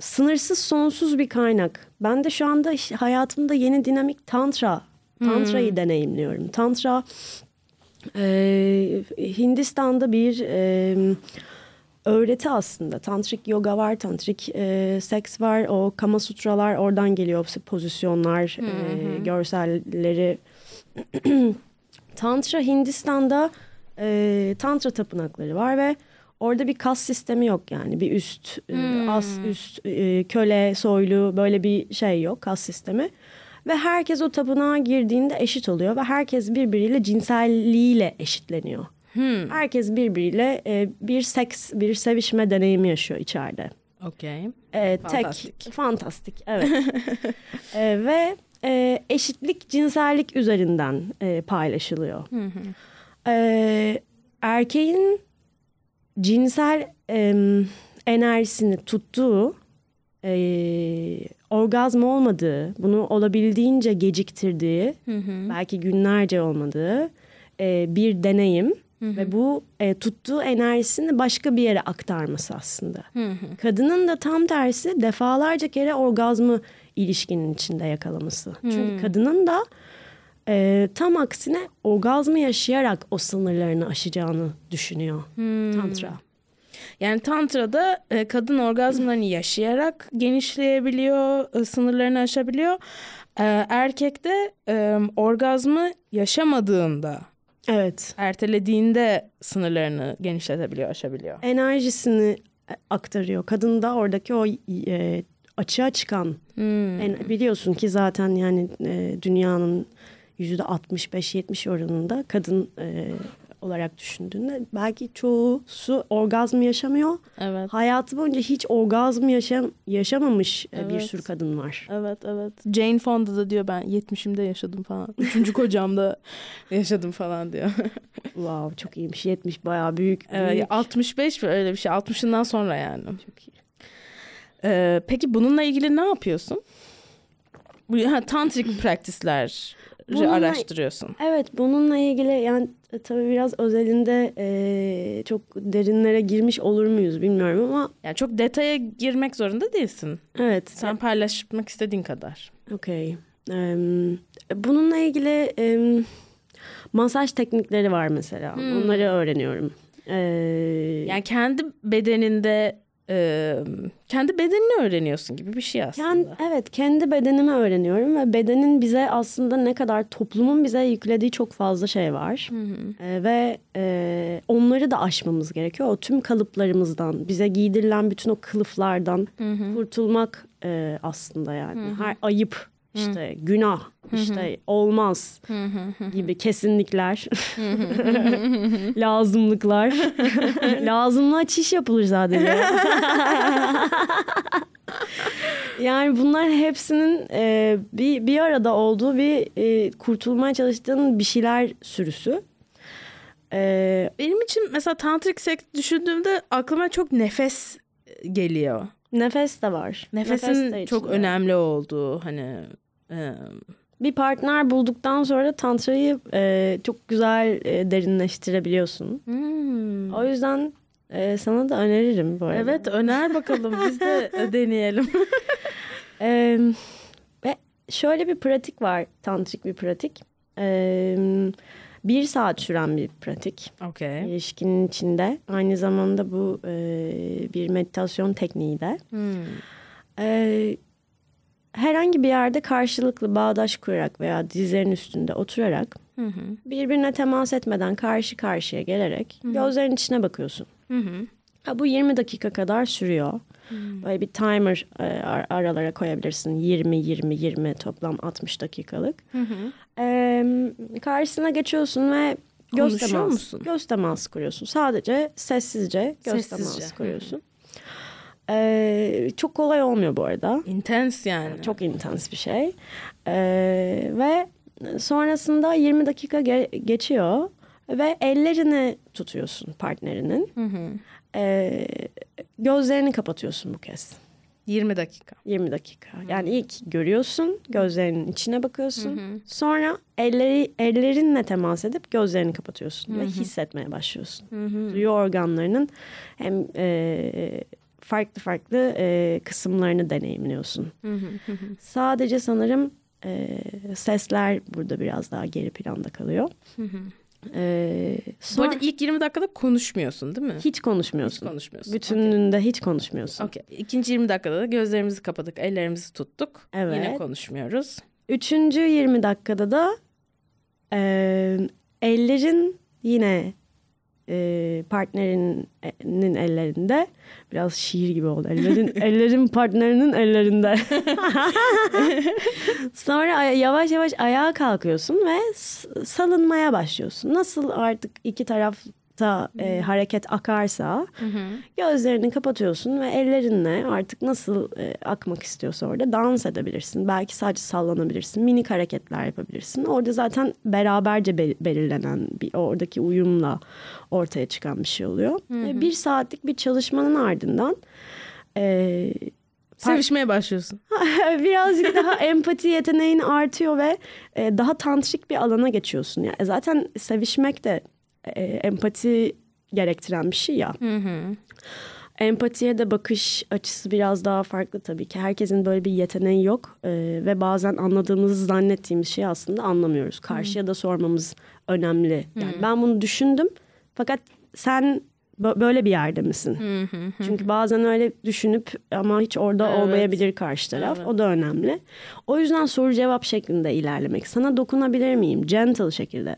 sınırsız sonsuz bir kaynak. Ben de şu anda hayatımda yeni dinamik tantra. Tantra'yı deneyimliyorum. Tantra e, Hindistan'da bir e, öğreti aslında. Tantrik yoga var, tantrik e, seks var. O kama sutralar oradan geliyor. Pozisyonlar, e, görselleri. Tantra Hindistan'da e, tantra tapınakları var ve orada bir kas sistemi yok yani. Bir üst, e, as, üst, e, köle, soylu böyle bir şey yok kas sistemi. Ve herkes o tapınağa girdiğinde eşit oluyor ve herkes birbiriyle cinselliğiyle eşitleniyor. Herkes birbiriyle e, bir seks, bir sevişme deneyimi yaşıyor içeride. Okey. E, Fantastik. Tek, fantastik, evet. E, ve e, eşitlik cinsellik üzerinden e, paylaşılıyor. E, erkeğin cinsel e, enerjisini tuttuğu, e, orgazm olmadığı, bunu olabildiğince geciktirdiği, belki günlerce olmadığı e, bir deneyim. Ve bu e, tuttuğu enerjisini başka bir yere aktarması aslında. Kadının da tam tersi defalarca kere orgazmı ilişkinin içinde yakalaması. Çünkü kadının da e, tam aksine orgazmı yaşayarak o sınırlarını aşacağını düşünüyor tantra. Yani tantrada e, kadın orgazmlarını yaşayarak genişleyebiliyor, e, sınırlarını aşabiliyor. E, erkekte e, orgazmı yaşamadığında, Evet. ertelediğinde sınırlarını genişletebiliyor, aşabiliyor. Enerjisini e, aktarıyor. Kadın da oradaki o e, açığa çıkan en- biliyorsun ki zaten yani e, dünyanın yüzde 65-70 oranında kadın e, olarak düşündüğünde belki çoğusu orgazm yaşamıyor. Evet. Hayatı boyunca hiç orgazm yaşam yaşamamış e, bir Evet. sürü kadın var. Evet evet. Jane Fonda da diyor ben 70'imde yaşadım falan. Üçüncü kocamda yaşadım falan diyor. Wow çok iyiymiş. 70 bayağı büyük. evet, büyük. 65 mi öyle bir şey. 60'ından sonra yani. Çok iyi. Ee, peki bununla ilgili ne yapıyorsun? Ha, tantrik practice'ler Bununla- araştırıyorsun. Evet bununla ilgili yani e, tabii biraz özelinde e, çok derinlere girmiş olur muyuz bilmiyorum ama Yani çok detaya girmek zorunda değilsin. evet. Sen paylaşmak istediğin kadar. Okey. Ee, bununla ilgili e, masaj teknikleri var mesela. Onları öğreniyorum. Ee, Yani kendi bedeninde e, kendi bedenini öğreniyorsun gibi bir şey aslında. Kend- evet kendi bedenimi öğreniyorum ve bedenin bize aslında ne kadar toplumun bize yüklediği çok fazla şey var. Ee, ve e, onları da aşmamız gerekiyor. O tüm kalıplarımızdan, bize giydirilen bütün o kılıflardan kurtulmak e, aslında yani. Her ayıp, işte günah, işte olmaz gibi kesinlikler, lazımlıklar. Lazımlığa çiş yapılır zaten. Yani bunlar hepsinin e, bir bir arada olduğu bir e, kurtulmaya çalıştığın bir şeyler sürüsü. E, Benim için mesela tantrik seks düşündüğümde aklıma çok nefes geliyor. nefes de var. Nefesin Nefes de çok önemli olduğu hani e, Bir partner bulduktan sonra tantrayı e, çok güzel e, derinleştirebiliyorsun. hmm. O yüzden e, sana da öneririm bu arada. Evet öner bakalım biz de deneyelim. E, ve şöyle bir pratik var, tantrik bir pratik. E, bir saat süren bir pratik. Okey. İlişkinin içinde. Aynı zamanda bu e, bir meditasyon tekniği de. Hmm. E, herhangi bir yerde karşılıklı bağdaş kurarak veya dizlerin üstünde oturarak Hı hı. birbirine temas etmeden karşı karşıya gelerek gözlerin içine bakıyorsun. Hı hı. Ha, bu 20 dakika kadar sürüyor. Böyle bir timer e, ar- aralara koyabilirsin. 20 20 20 toplam 60 dakikalık. E, karşısına geçiyorsun ve göz teması, musun? göz teması kuruyorsun. Sadece sessizce göz Sessizce. teması kuruyorsun. E, çok kolay olmuyor bu arada. Intens yani. Çok intens bir şey. E, ve sonrasında 20 dakika ge- geçiyor ve ellerini tutuyorsun partnerinin. Hı hı. E, gözlerini kapatıyorsun bu kez. 20 dakika. 20 dakika. Yani ilk görüyorsun, gözlerinin içine bakıyorsun. Sonra elleri ellerinle temas edip gözlerini kapatıyorsun ve hissetmeye başlıyorsun. Duyu organlarının hem e, farklı farklı e, kısımlarını deneyimliyorsun. Sadece sanırım e, sesler burada biraz daha geri planda kalıyor. E, Bu sonra arada ilk 20 dakikada konuşmuyorsun değil mi? hiç konuşmuyorsun. Hiç konuşmuyorsun. Bütününde hiç konuşmuyorsun. Okey. İkinci 20 dakikada da gözlerimizi kapadık, ellerimizi tuttuk. Evet. Yine konuşmuyoruz. Üçüncü 20 dakikada da e, ellerin yine e, partnerinin ellerinde biraz şiir gibi oldu. Ellerin, ellerin partnerinin ellerinde. Sonra yavaş yavaş ayağa kalkıyorsun ve salınmaya başlıyorsun. Nasıl artık iki tarafta e, hareket akarsa gözlerini kapatıyorsun ve ellerinle artık nasıl e, akmak istiyorsa orada dans edebilirsin. Belki sadece sallanabilirsin. Minik hareketler yapabilirsin. Orada zaten beraberce be- belirlenen bir oradaki uyumla ortaya çıkan bir şey oluyor. E, bir saatlik bir çalışmanın ardından e, Sevişmeye başlıyorsun. birazcık daha empati yeteneğin artıyor ve e, daha tantrik bir alana geçiyorsun. Yani zaten sevişmek de e, empati gerektiren bir şey ya. Empatiye de bakış açısı biraz daha farklı tabii ki. Herkesin böyle bir yeteneği yok E, ve bazen anladığımızı zannettiğimiz şeyi aslında anlamıyoruz. Karşıya da sormamız önemli. Yani ben bunu düşündüm fakat sen böyle bir yerde misin? Çünkü bazen öyle düşünüp ama hiç orada Evet. olmayabilir karşı taraf. O da önemli. O yüzden soru cevap şeklinde ilerlemek. Sana dokunabilir miyim? Gentle şekilde.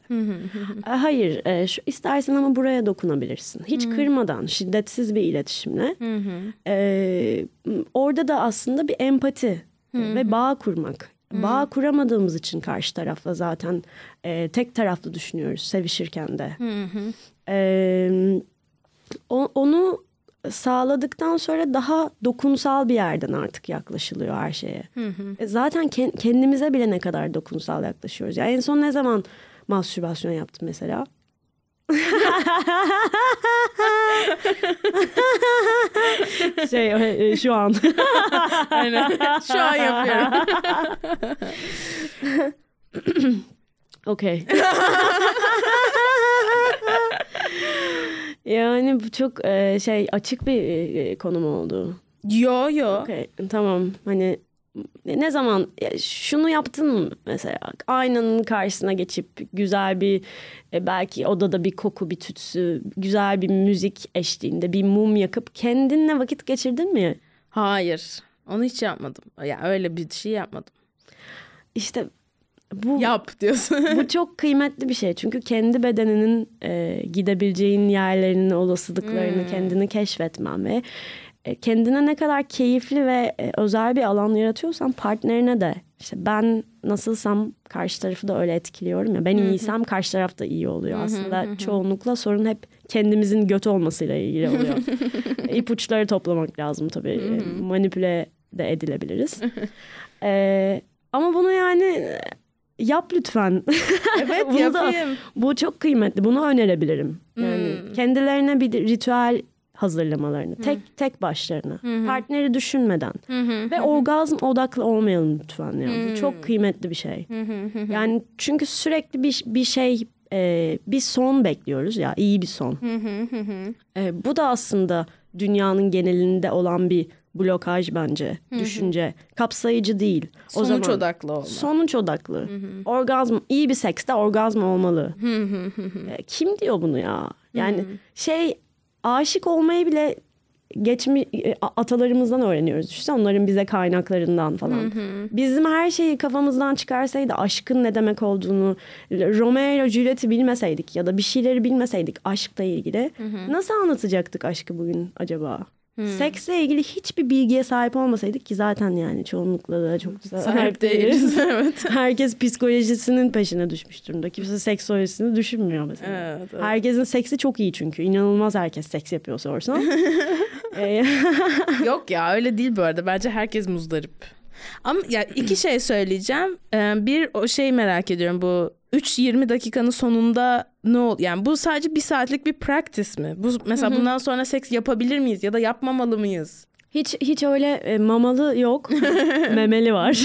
E, Hayır, e, şu, istersen ama buraya dokunabilirsin. Hiç kırmadan, şiddetsiz bir iletişimle. E, orada da aslında bir empati ve bağ kurmak. Bağ kuramadığımız için karşı tarafla zaten e, tek taraflı düşünüyoruz sevişirken de. E, o- onu sağladıktan sonra daha dokunsal bir yerden artık yaklaşılıyor her şeye. E, Zaten ken- kendimize bile ne kadar dokunsal yaklaşıyoruz. Yani en son ne zaman mastürbasyon yaptın mesela? şey e, şu an. Aynen. Şu an yapıyorum. Okey. Yani bu çok e, şey açık bir e, konum oldu. yo yo. Okey tamam hani ne zaman ya şunu yaptın mı mesela aynanın karşısına geçip güzel bir e, belki odada bir koku bir tütsü güzel bir müzik eşliğinde bir mum yakıp kendinle vakit geçirdin mi? Hayır. Onu hiç yapmadım. Ya öyle bir şey yapmadım. İşte bu Yap diyorsun. bu çok kıymetli bir şey. Çünkü kendi bedeninin e, gidebileceğin yerlerinin olasılıklarını kendini keşfetmen ve e, kendine ne kadar keyifli ve e, özel bir alan yaratıyorsan partnerine de. İşte ben nasılsam karşı tarafı da öyle etkiliyorum ya. Ben iyiysem karşı taraf da iyi oluyor. Aslında çoğunlukla sorun hep kendimizin götü olmasıyla ilgili oluyor. İpuçları toplamak lazım tabii. E, manipüle de edilebiliriz. E, ama bunu yani e, yap lütfen evet Bunu da- yapayım. bu çok kıymetli. Bunu önerebilirim. Yani Hmm. kendilerine bir ritüel hazırlamalarını, tek tek başlarına, partneri düşünmeden ve orgazm odaklı olmayalım lütfen ya. Bu çok kıymetli bir şey. yani çünkü sürekli bir bir şey e, bir son bekliyoruz ya, iyi bir son. E, bu da aslında dünyanın genelinde olan bir blokaj bence, düşünce. Kapsayıcı değil. O Sonuç zaman odaklı olma. Sonuç odaklı. Orgazm, iyi bir sekste orgazm olmalı. E, Kim diyor bunu ya? Yani şey aşık olmayı bile geçmi e, atalarımızdan öğreniyoruz işte onların bize kaynaklarından falan. Bizim her şeyi kafamızdan çıkarsaydı aşkın ne demek olduğunu Romeo Juliet'i bilmeseydik ya da bir şeyleri bilmeseydik aşkla ilgili nasıl anlatacaktık aşkı bugün acaba? Seksle ilgili hiçbir bilgiye sahip olmasaydık ki zaten yani çoğunlukla da çok da Sahip değiliz. evet. Herkes psikolojisinin peşine düşmüş durumda. Kimse seksolojisini düşünmüyor mesela. Evet, evet. Herkesin seksi çok iyi çünkü. İnanılmaz herkes seks yapıyor sorsan. Ee, Yok ya öyle değil bu arada. Bence herkes muzdarip. Ama ya iki şey söyleyeceğim. Ee, Bir o şeyi merak ediyorum bu 3-20 dakikanın sonunda ne ol yani bu sadece bir saatlik bir practice mi? Bu mesela bundan sonra seks yapabilir miyiz ya da yapmamalı mıyız? hiç hiç öyle e, mamalı yok. Memeli var.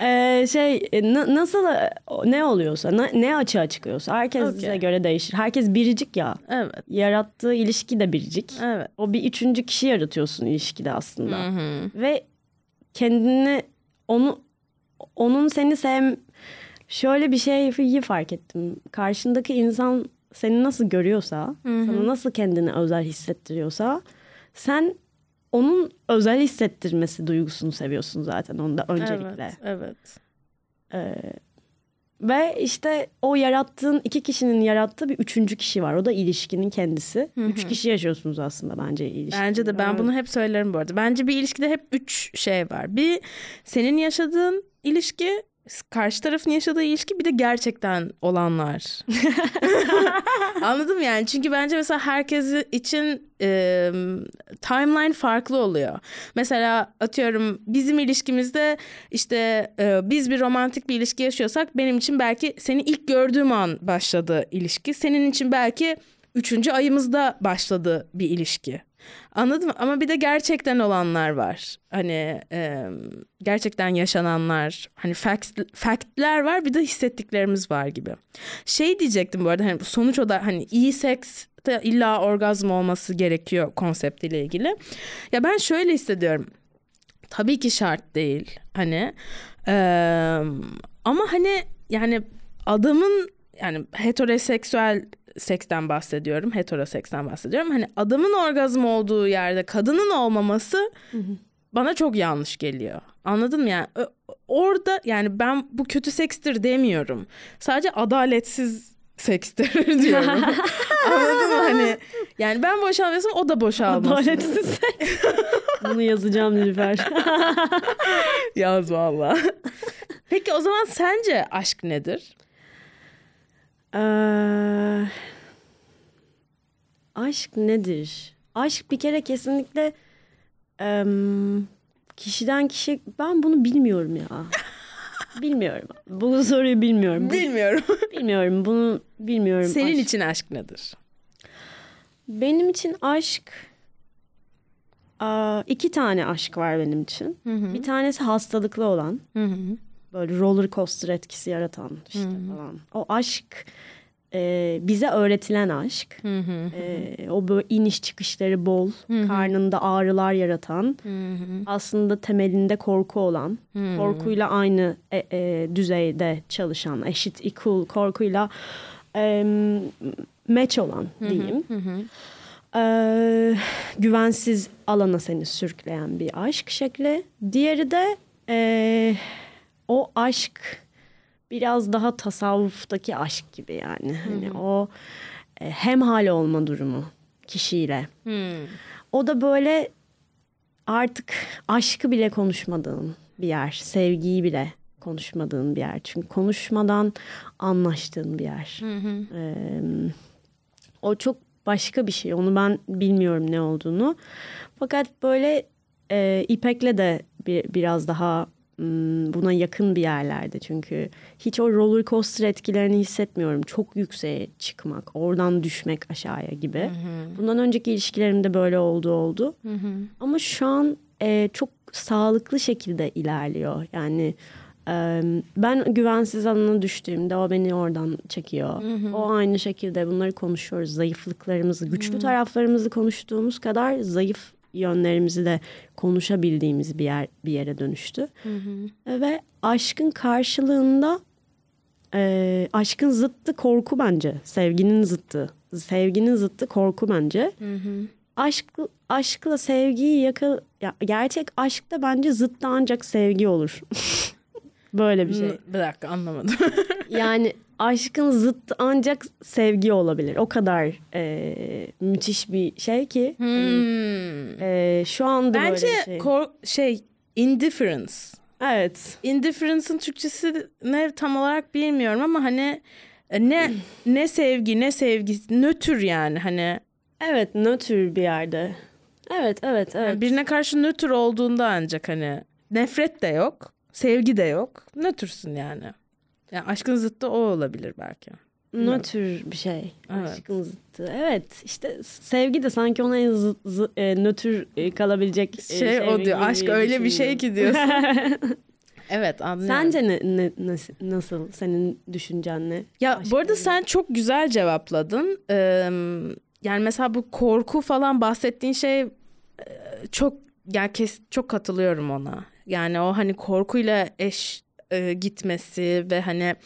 Ee, şey e, na- nasıl e, ne oluyorsa na- ne açığa çıkıyorsa herkese Okey. göre değişir. Herkes biricik ya. Evet. Yarattığı ilişki de biricik. Evet. O bir üçüncü kişi yaratıyorsun ilişkide aslında. Ve kendini onu onun seni sev şöyle bir şeyi fark ettim. Karşındaki insan seni nasıl görüyorsa, sana nasıl kendini özel hissettiriyorsa sen onun özel hissettirmesi duygusunu seviyorsun zaten onda öncelikle. Evet. Evet. Ve işte o yarattığın iki kişinin yarattığı bir üçüncü kişi var. O da ilişkinin kendisi. Üç kişi yaşıyorsunuz aslında bence ilişkide. Bence de ben bunu hep söylerim bu arada. Bence bir ilişkide hep üç şey var. Bir senin yaşadığın ilişki, karşı tarafın yaşadığı ilişki bir de gerçekten olanlar. Anladım yani. Çünkü bence mesela herkes için e, timeline farklı oluyor. Mesela atıyorum bizim ilişkimizde işte e, biz bir romantik bir ilişki yaşıyorsak benim için belki seni ilk gördüğüm an başladı ilişki. Senin için belki üçüncü ayımızda başladı bir ilişki. Anladın mı? Ama bir de gerçekten olanlar var. Hani e, gerçekten yaşananlar, hani facts, factler var, bir de hissettiklerimiz var gibi. Şey diyecektim bu arada hani sonuç o da hani iyi seks de illa orgazm olması gerekiyor konseptiyle ilgili. Ya ben şöyle hissediyorum. Tabii ki şart değil hani e, ama hani yani adamın yani heteroseksüel seksten bahsediyorum. Heteroseksten bahsediyorum. Hani adamın orgazm olduğu yerde kadının olmaması bana çok yanlış geliyor. Anladın mı yani? Orada yani ben bu kötü sekstir demiyorum. Sadece adaletsiz sekstir diyorum. Anladın mı? Hani yani ben boşalmıyorsam o da boşalmasın. Adaletsiz seks. Bunu yazacağım Nilüfer. Yaz valla. Peki o zaman sence aşk nedir? Ee, aşk nedir? Aşk bir kere kesinlikle em, kişiden kişi ben bunu bilmiyorum ya. bilmiyorum. Bu soruyu bilmiyorum. Bilmiyorum. bilmiyorum. Bunu bilmiyorum. Senin Aşk. için aşk nedir? Benim için aşk iki tane aşk var benim için. Bir tanesi hastalıklı olan. Böyle roller coaster etkisi yaratan işte falan. O aşk e, bize öğretilen aşk. E, o böyle iniş çıkışları bol, karnında ağrılar yaratan, aslında temelinde korku olan, korkuyla aynı e, e, düzeyde çalışan, eşit, equal korkuyla e, match olan diyeyim. E, güvensiz alana seni sürükleyen bir aşk şekli. Diğeri de e, o aşk biraz daha tasavvuftaki aşk gibi yani. Hani o e, hemhal olma durumu kişiyle. O da böyle artık aşkı bile konuşmadığın bir yer, sevgiyi bile konuşmadığın bir yer. Çünkü konuşmadan anlaştığın bir yer. Ee, o çok başka bir şey. Onu ben bilmiyorum ne olduğunu. Fakat böyle e, İpek'le de bir, biraz daha buna yakın bir yerlerde. Çünkü hiç o roller coaster etkilerini hissetmiyorum. Çok yükseğe çıkmak, oradan düşmek aşağıya gibi. Bundan önceki ilişkilerimde böyle oldu oldu. Ama şu an e, çok sağlıklı şekilde ilerliyor. Yani e, ben güvensiz alana düştüğümde o beni oradan çekiyor. O aynı şekilde bunları konuşuyoruz. Zayıflıklarımızı, güçlü taraflarımızı konuştuğumuz kadar zayıf yönlerimizi de konuşabildiğimiz bir yer bir yere dönüştü. E, Ve aşkın karşılığında e, aşkın zıttı korku bence. Sevginin zıttı. Sevginin zıttı korku bence. Aşk aşkla sevgiyi yakal ya, gerçek aşkta bence zıttı ancak sevgi olur. Böyle bir şey. Bir dakika anlamadım. Yani aşkın zıttı ancak sevgi olabilir. O kadar e, müthiş bir şey ki. Hmm. E, şu anda Bence böyle şey. kor- şey indifference. evet. Indifference'ın Türkçesi ne tam olarak bilmiyorum ama hani e, ne ne sevgi ne sevgi nötr yani hani Evet nötr bir yerde. Evet evet evet. yani birine karşı nötr olduğunda ancak hani nefret de yok, sevgi de yok. Nötrsün yani. Yani aşkın zıttı o olabilir belki. Nötr bir şey. Evet. Aşkın zıttı. Evet işte sevgi de sanki ona en zıt, zı- e, nötr e, kalabilecek e, Şey o diyor, aşk öyle bir şey ki diyorsun. Evet anlıyorum. Sence ne, ne, nasıl, nasıl senin düşüncen ne? Ya Aşk bu arada öyle. sen çok güzel cevapladın. Ee, yani mesela bu korku falan bahsettiğin şey e, çok yani kes, çok katılıyorum ona. Yani o hani korkuyla eş e, gitmesi ve hani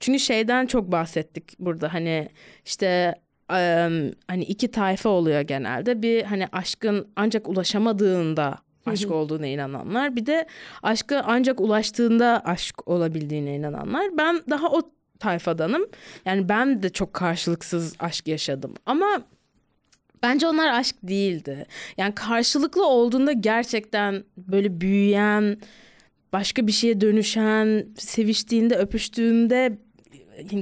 çünkü şeyden çok bahsettik burada hani işte e, hani iki tayfa oluyor genelde. Bir hani aşkın ancak ulaşamadığında aşk olduğuna inananlar. Bir de aşkı ancak ulaştığında aşk olabildiğine inananlar. Ben daha o tayfadanım. Yani ben de çok karşılıksız aşk yaşadım. Ama bence onlar aşk değildi. Yani karşılıklı olduğunda gerçekten böyle büyüyen, başka bir şeye dönüşen, seviştiğinde, öpüştüğünde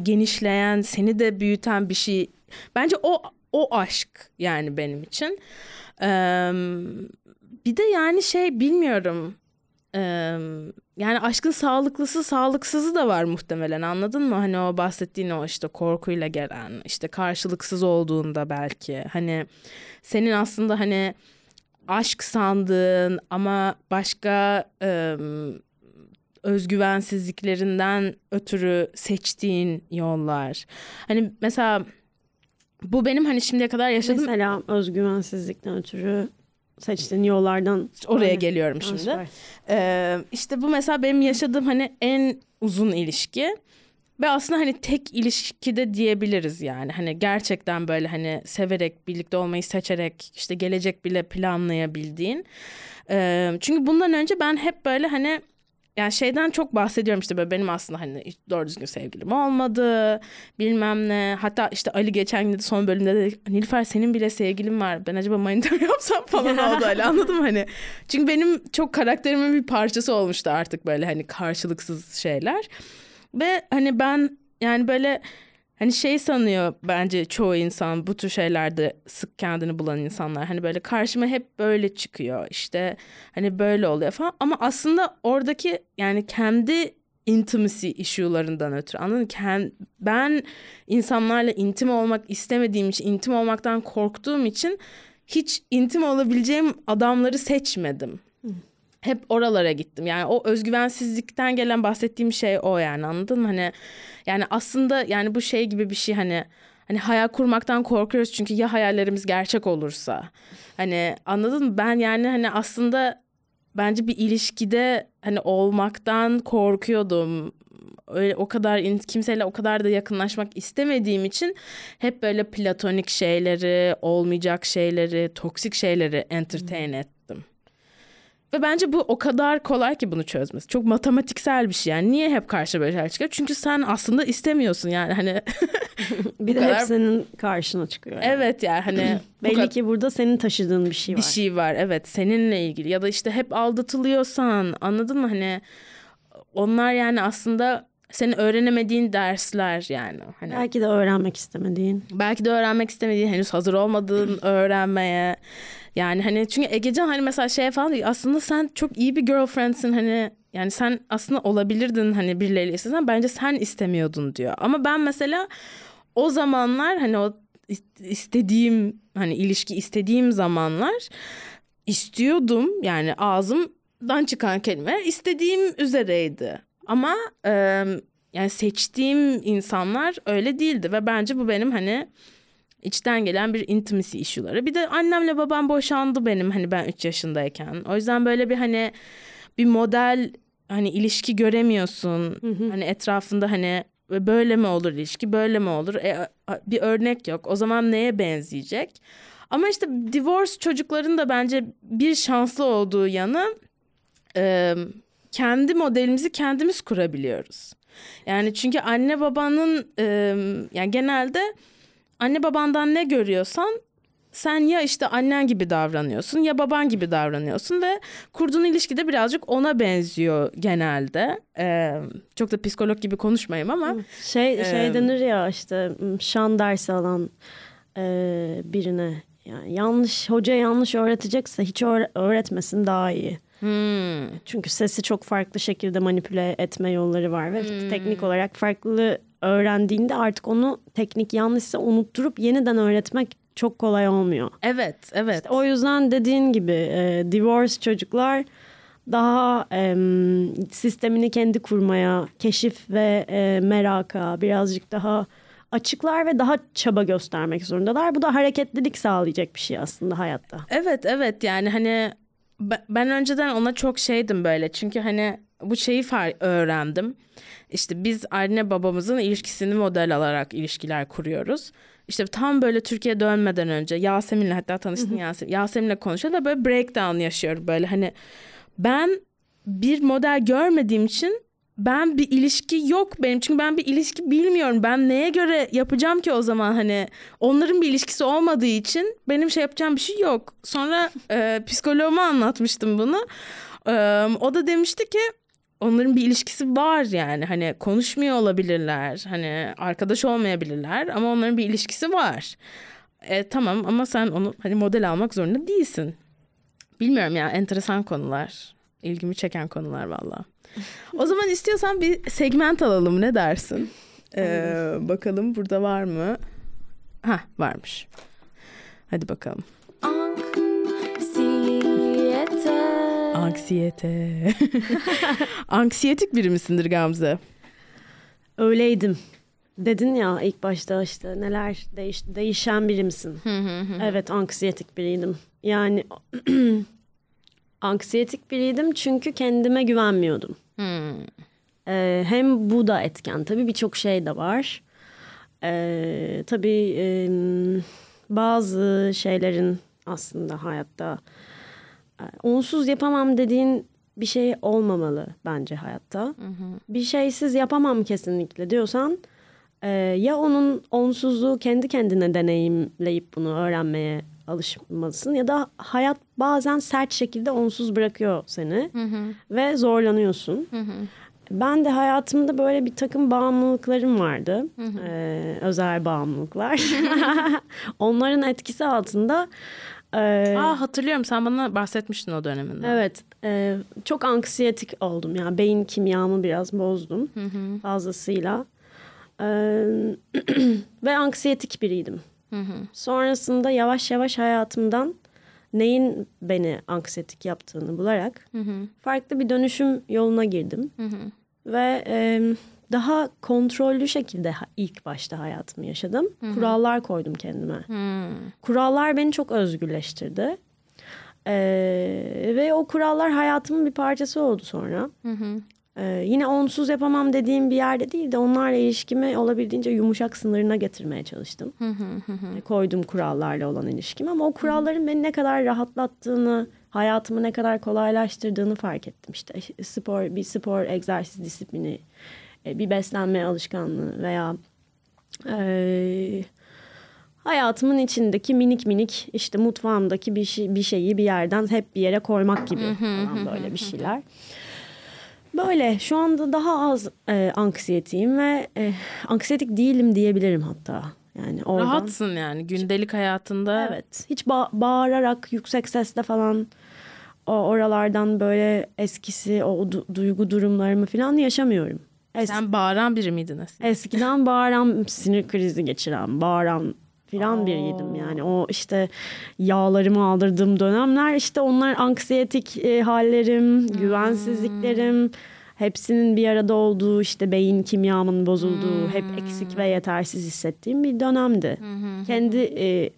genişleyen, seni de büyüten bir şey. Bence o o aşk yani benim için. Eee, bir de yani şey bilmiyorum. Eee, yani aşkın sağlıklısı sağlıksızı da var muhtemelen anladın mı? Hani o bahsettiğin o işte korkuyla gelen işte karşılıksız olduğunda belki hani senin aslında hani aşk sandığın ama başka eee, özgüvensizliklerinden ötürü seçtiğin yollar. Hani mesela bu benim hani şimdiye kadar yaşadığım Mesela özgüvensizlikten ötürü seçtiğin yollardan oraya Aynen. geliyorum şimdi. Ee, işte bu mesela benim yaşadığım hani en uzun ilişki ve aslında hani tek ilişkide diyebiliriz yani hani gerçekten böyle hani severek birlikte olmayı seçerek işte gelecek bile planlayabildiğin. Ee, çünkü bundan önce ben hep böyle hani yani şeyden çok bahsediyorum işte böyle benim aslında hani doğru düzgün sevgilim olmadı bilmem ne. Hatta işte Ali geçen gün de son bölümde dedi Nilüfer senin bile sevgilin var ben acaba manita yapsam falan oldu öyle anladın mı hani. Çünkü benim çok karakterimin bir parçası olmuştu artık böyle hani karşılıksız şeyler. Ve hani ben yani böyle hani şey sanıyor bence çoğu insan bu tür şeylerde sık kendini bulan insanlar. Hani böyle karşıma hep böyle çıkıyor işte hani böyle oluyor falan. Ama aslında oradaki yani kendi intimacy issue'larından ötürü anladın mı? Ken- Ben insanlarla intim olmak istemediğim için, intim olmaktan korktuğum için hiç intim olabileceğim adamları seçmedim. Hep oralara gittim. Yani o özgüvensizlikten gelen bahsettiğim şey o yani anladın mı? Hani yani aslında yani bu şey gibi bir şey hani hani hayal kurmaktan korkuyoruz çünkü ya hayallerimiz gerçek olursa. Hani anladın mı? Ben yani hani aslında bence bir ilişkide hani olmaktan korkuyordum. Öyle o kadar kimseyle o kadar da yakınlaşmak istemediğim için hep böyle platonik şeyleri, olmayacak şeyleri, toksik şeyleri entertain ettim. Ve bence bu o kadar kolay ki bunu çözmesi. Çok matematiksel bir şey yani. Niye hep karşı böyle şeyler çıkıyor? Çünkü sen aslında istemiyorsun yani hani. Bir de kadar- hep senin karşına çıkıyor. yani. evet yani hani. Belli kadar- ki burada senin taşıdığın bir şey var. bir şey var evet seninle ilgili ya da işte hep aldatılıyorsan anladın mı hani onlar yani aslında senin öğrenemediğin dersler yani hani. Belki de öğrenmek istemediğin. belki de öğrenmek istemediğin henüz hazır olmadığın öğrenmeye. Yani hani çünkü Egecan hani mesela şey falan diyor, aslında sen çok iyi bir girlfriendsin. Hani yani sen aslında olabilirdin hani birileriyle istesen bence sen istemiyordun diyor. Ama ben mesela o zamanlar hani o is- istediğim hani ilişki istediğim zamanlar istiyordum. Yani ağzımdan çıkan kelime istediğim üzereydi ama e, yani seçtiğim insanlar öyle değildi ve bence bu benim hani içten gelen bir intimacy issue'ları. Bir de annemle babam boşandı benim hani ben 3 yaşındayken. O yüzden böyle bir hani bir model hani ilişki göremiyorsun. Hani etrafında hani böyle mi olur ilişki böyle mi olur E, bir örnek yok o zaman neye benzeyecek ama işte divorce çocukların da bence bir şanslı olduğu yanı e, kendi modelimizi kendimiz kurabiliyoruz yani çünkü anne babanın e, yani genelde anne babandan ne görüyorsan sen ya işte annen gibi davranıyorsun ya baban gibi davranıyorsun ve kurduğun ilişki de birazcık ona benziyor genelde. Ee, çok da psikolog gibi konuşmayayım ama Şey Ee, şey denir ya işte şan dersi alan e, birine yani yanlış hoca yanlış öğretecekse hiç öğre- öğretmesin daha iyi. Hmm, Çünkü sesi çok farklı şekilde manipüle etme yolları var ve Hmm. teknik olarak farklı öğrendiğinde artık onu teknik yanlışsa unutturup yeniden öğretmek çok kolay olmuyor. evet evet O yüzden dediğin gibi e, divorce çocuklar daha em, sistemini kendi kurmaya, keşif ve e, meraka birazcık daha açıklar ve daha çaba göstermek zorundalar. Bu da hareketlilik sağlayacak bir şey aslında hayatta. Evet evet yani hani ben önceden ona çok şeydim böyle çünkü hani bu şeyi öğrendim. İşte biz anne babamızın ilişkisini model alarak ilişkiler kuruyoruz. İşte tam böyle Türkiye dönmeden önce Yasemin'le hatta tanıştım Yasemin. Yasemin'le konuşuyor da böyle breakdown yaşıyor böyle hani ben bir model görmediğim için ben bir ilişki yok benim çünkü ben bir ilişki bilmiyorum. Ben neye göre yapacağım ki o zaman hani onların bir ilişkisi olmadığı için benim şey yapacağım bir şey yok. Sonra e, psikoloğuma anlatmıştım bunu. E, o da demişti ki onların bir ilişkisi var yani hani konuşmuyor olabilirler hani arkadaş olmayabilirler ama onların bir ilişkisi var. E, tamam ama sen onu hani model almak zorunda değilsin. Bilmiyorum ya enteresan konular. İlgimi çeken konular valla. O zaman istiyorsan bir segment alalım ne dersin? Ee, bakalım burada var mı? Ha varmış. Hadi bakalım. Anksiyete. Anksiyete. Anksiyetik biri misindir Gamze? Öyleydim. Dedin ya ilk başta işte neler değiş, değişen biri misin? Evet anksiyetik biriydim. Yani anksiyetik biriydim çünkü kendime güvenmiyordum. Ee, hem bu da etken tabii birçok şey de var. Ee, tabii em, bazı şeylerin aslında hayatta e, onsuz yapamam dediğin bir şey olmamalı bence hayatta. Bir şeysiz yapamam kesinlikle diyorsan e, ya onun onsuzluğu kendi kendine deneyimleyip bunu öğrenmeye alışmalısın ya da hayat bazen sert şekilde onsuz bırakıyor seni ve zorlanıyorsun. Ben de hayatımda böyle bir takım bağımlılıklarım vardı. Ee, özel bağımlılıklar. Onların etkisi altında e, Aa hatırlıyorum sen bana bahsetmiştin o döneminde. evet e, çok anksiyetik oldum. Yani beyin kimyamı biraz bozdum fazlasıyla. Ee, ve anksiyetik biriydim. Sonrasında yavaş yavaş hayatımdan neyin beni anksiyetik yaptığını bularak farklı bir dönüşüm yoluna girdim. Ve e, daha kontrollü şekilde ilk başta hayatımı yaşadım. Kurallar koydum kendime. Kurallar beni çok özgürleştirdi. E, ve o kurallar hayatımın bir parçası oldu sonra. E, yine onsuz yapamam dediğim bir yerde değil de onlarla ilişkimi olabildiğince yumuşak sınırına getirmeye çalıştım. E, koyduğum kurallarla olan ilişkim ama o kuralların beni ne kadar rahatlattığını, hayatımı ne kadar kolaylaştırdığını fark ettim. İşte spor, bir spor egzersiz disiplini, e, bir beslenme alışkanlığı veya e, hayatımın içindeki minik minik işte mutfağımdaki bir şey, bir şeyi bir yerden hep bir yere koymak gibi falan böyle bir şeyler. Böyle şu anda daha az e, anksiyetiyim ve e, anksiyetik değilim diyebilirim hatta. Yani oradan. Rahatsın yani gündelik hayatında. Evet. Hiç ba- bağırarak yüksek sesle falan o oralardan böyle eskisi o du- duygu durumlarımı falan yaşamıyorum. Es- Sen bağıran biri miydin aslında? Eskiden bağıran, sinir krizi geçiren, bağıran filan biriydim yani. O işte yağlarımı aldırdığım dönemler işte onlar anksiyetik e, hallerim, güvensizliklerim hepsinin bir arada olduğu işte beyin kimyamın bozulduğu, hep eksik ve yetersiz hissettiğim bir dönemdi. Kendi e,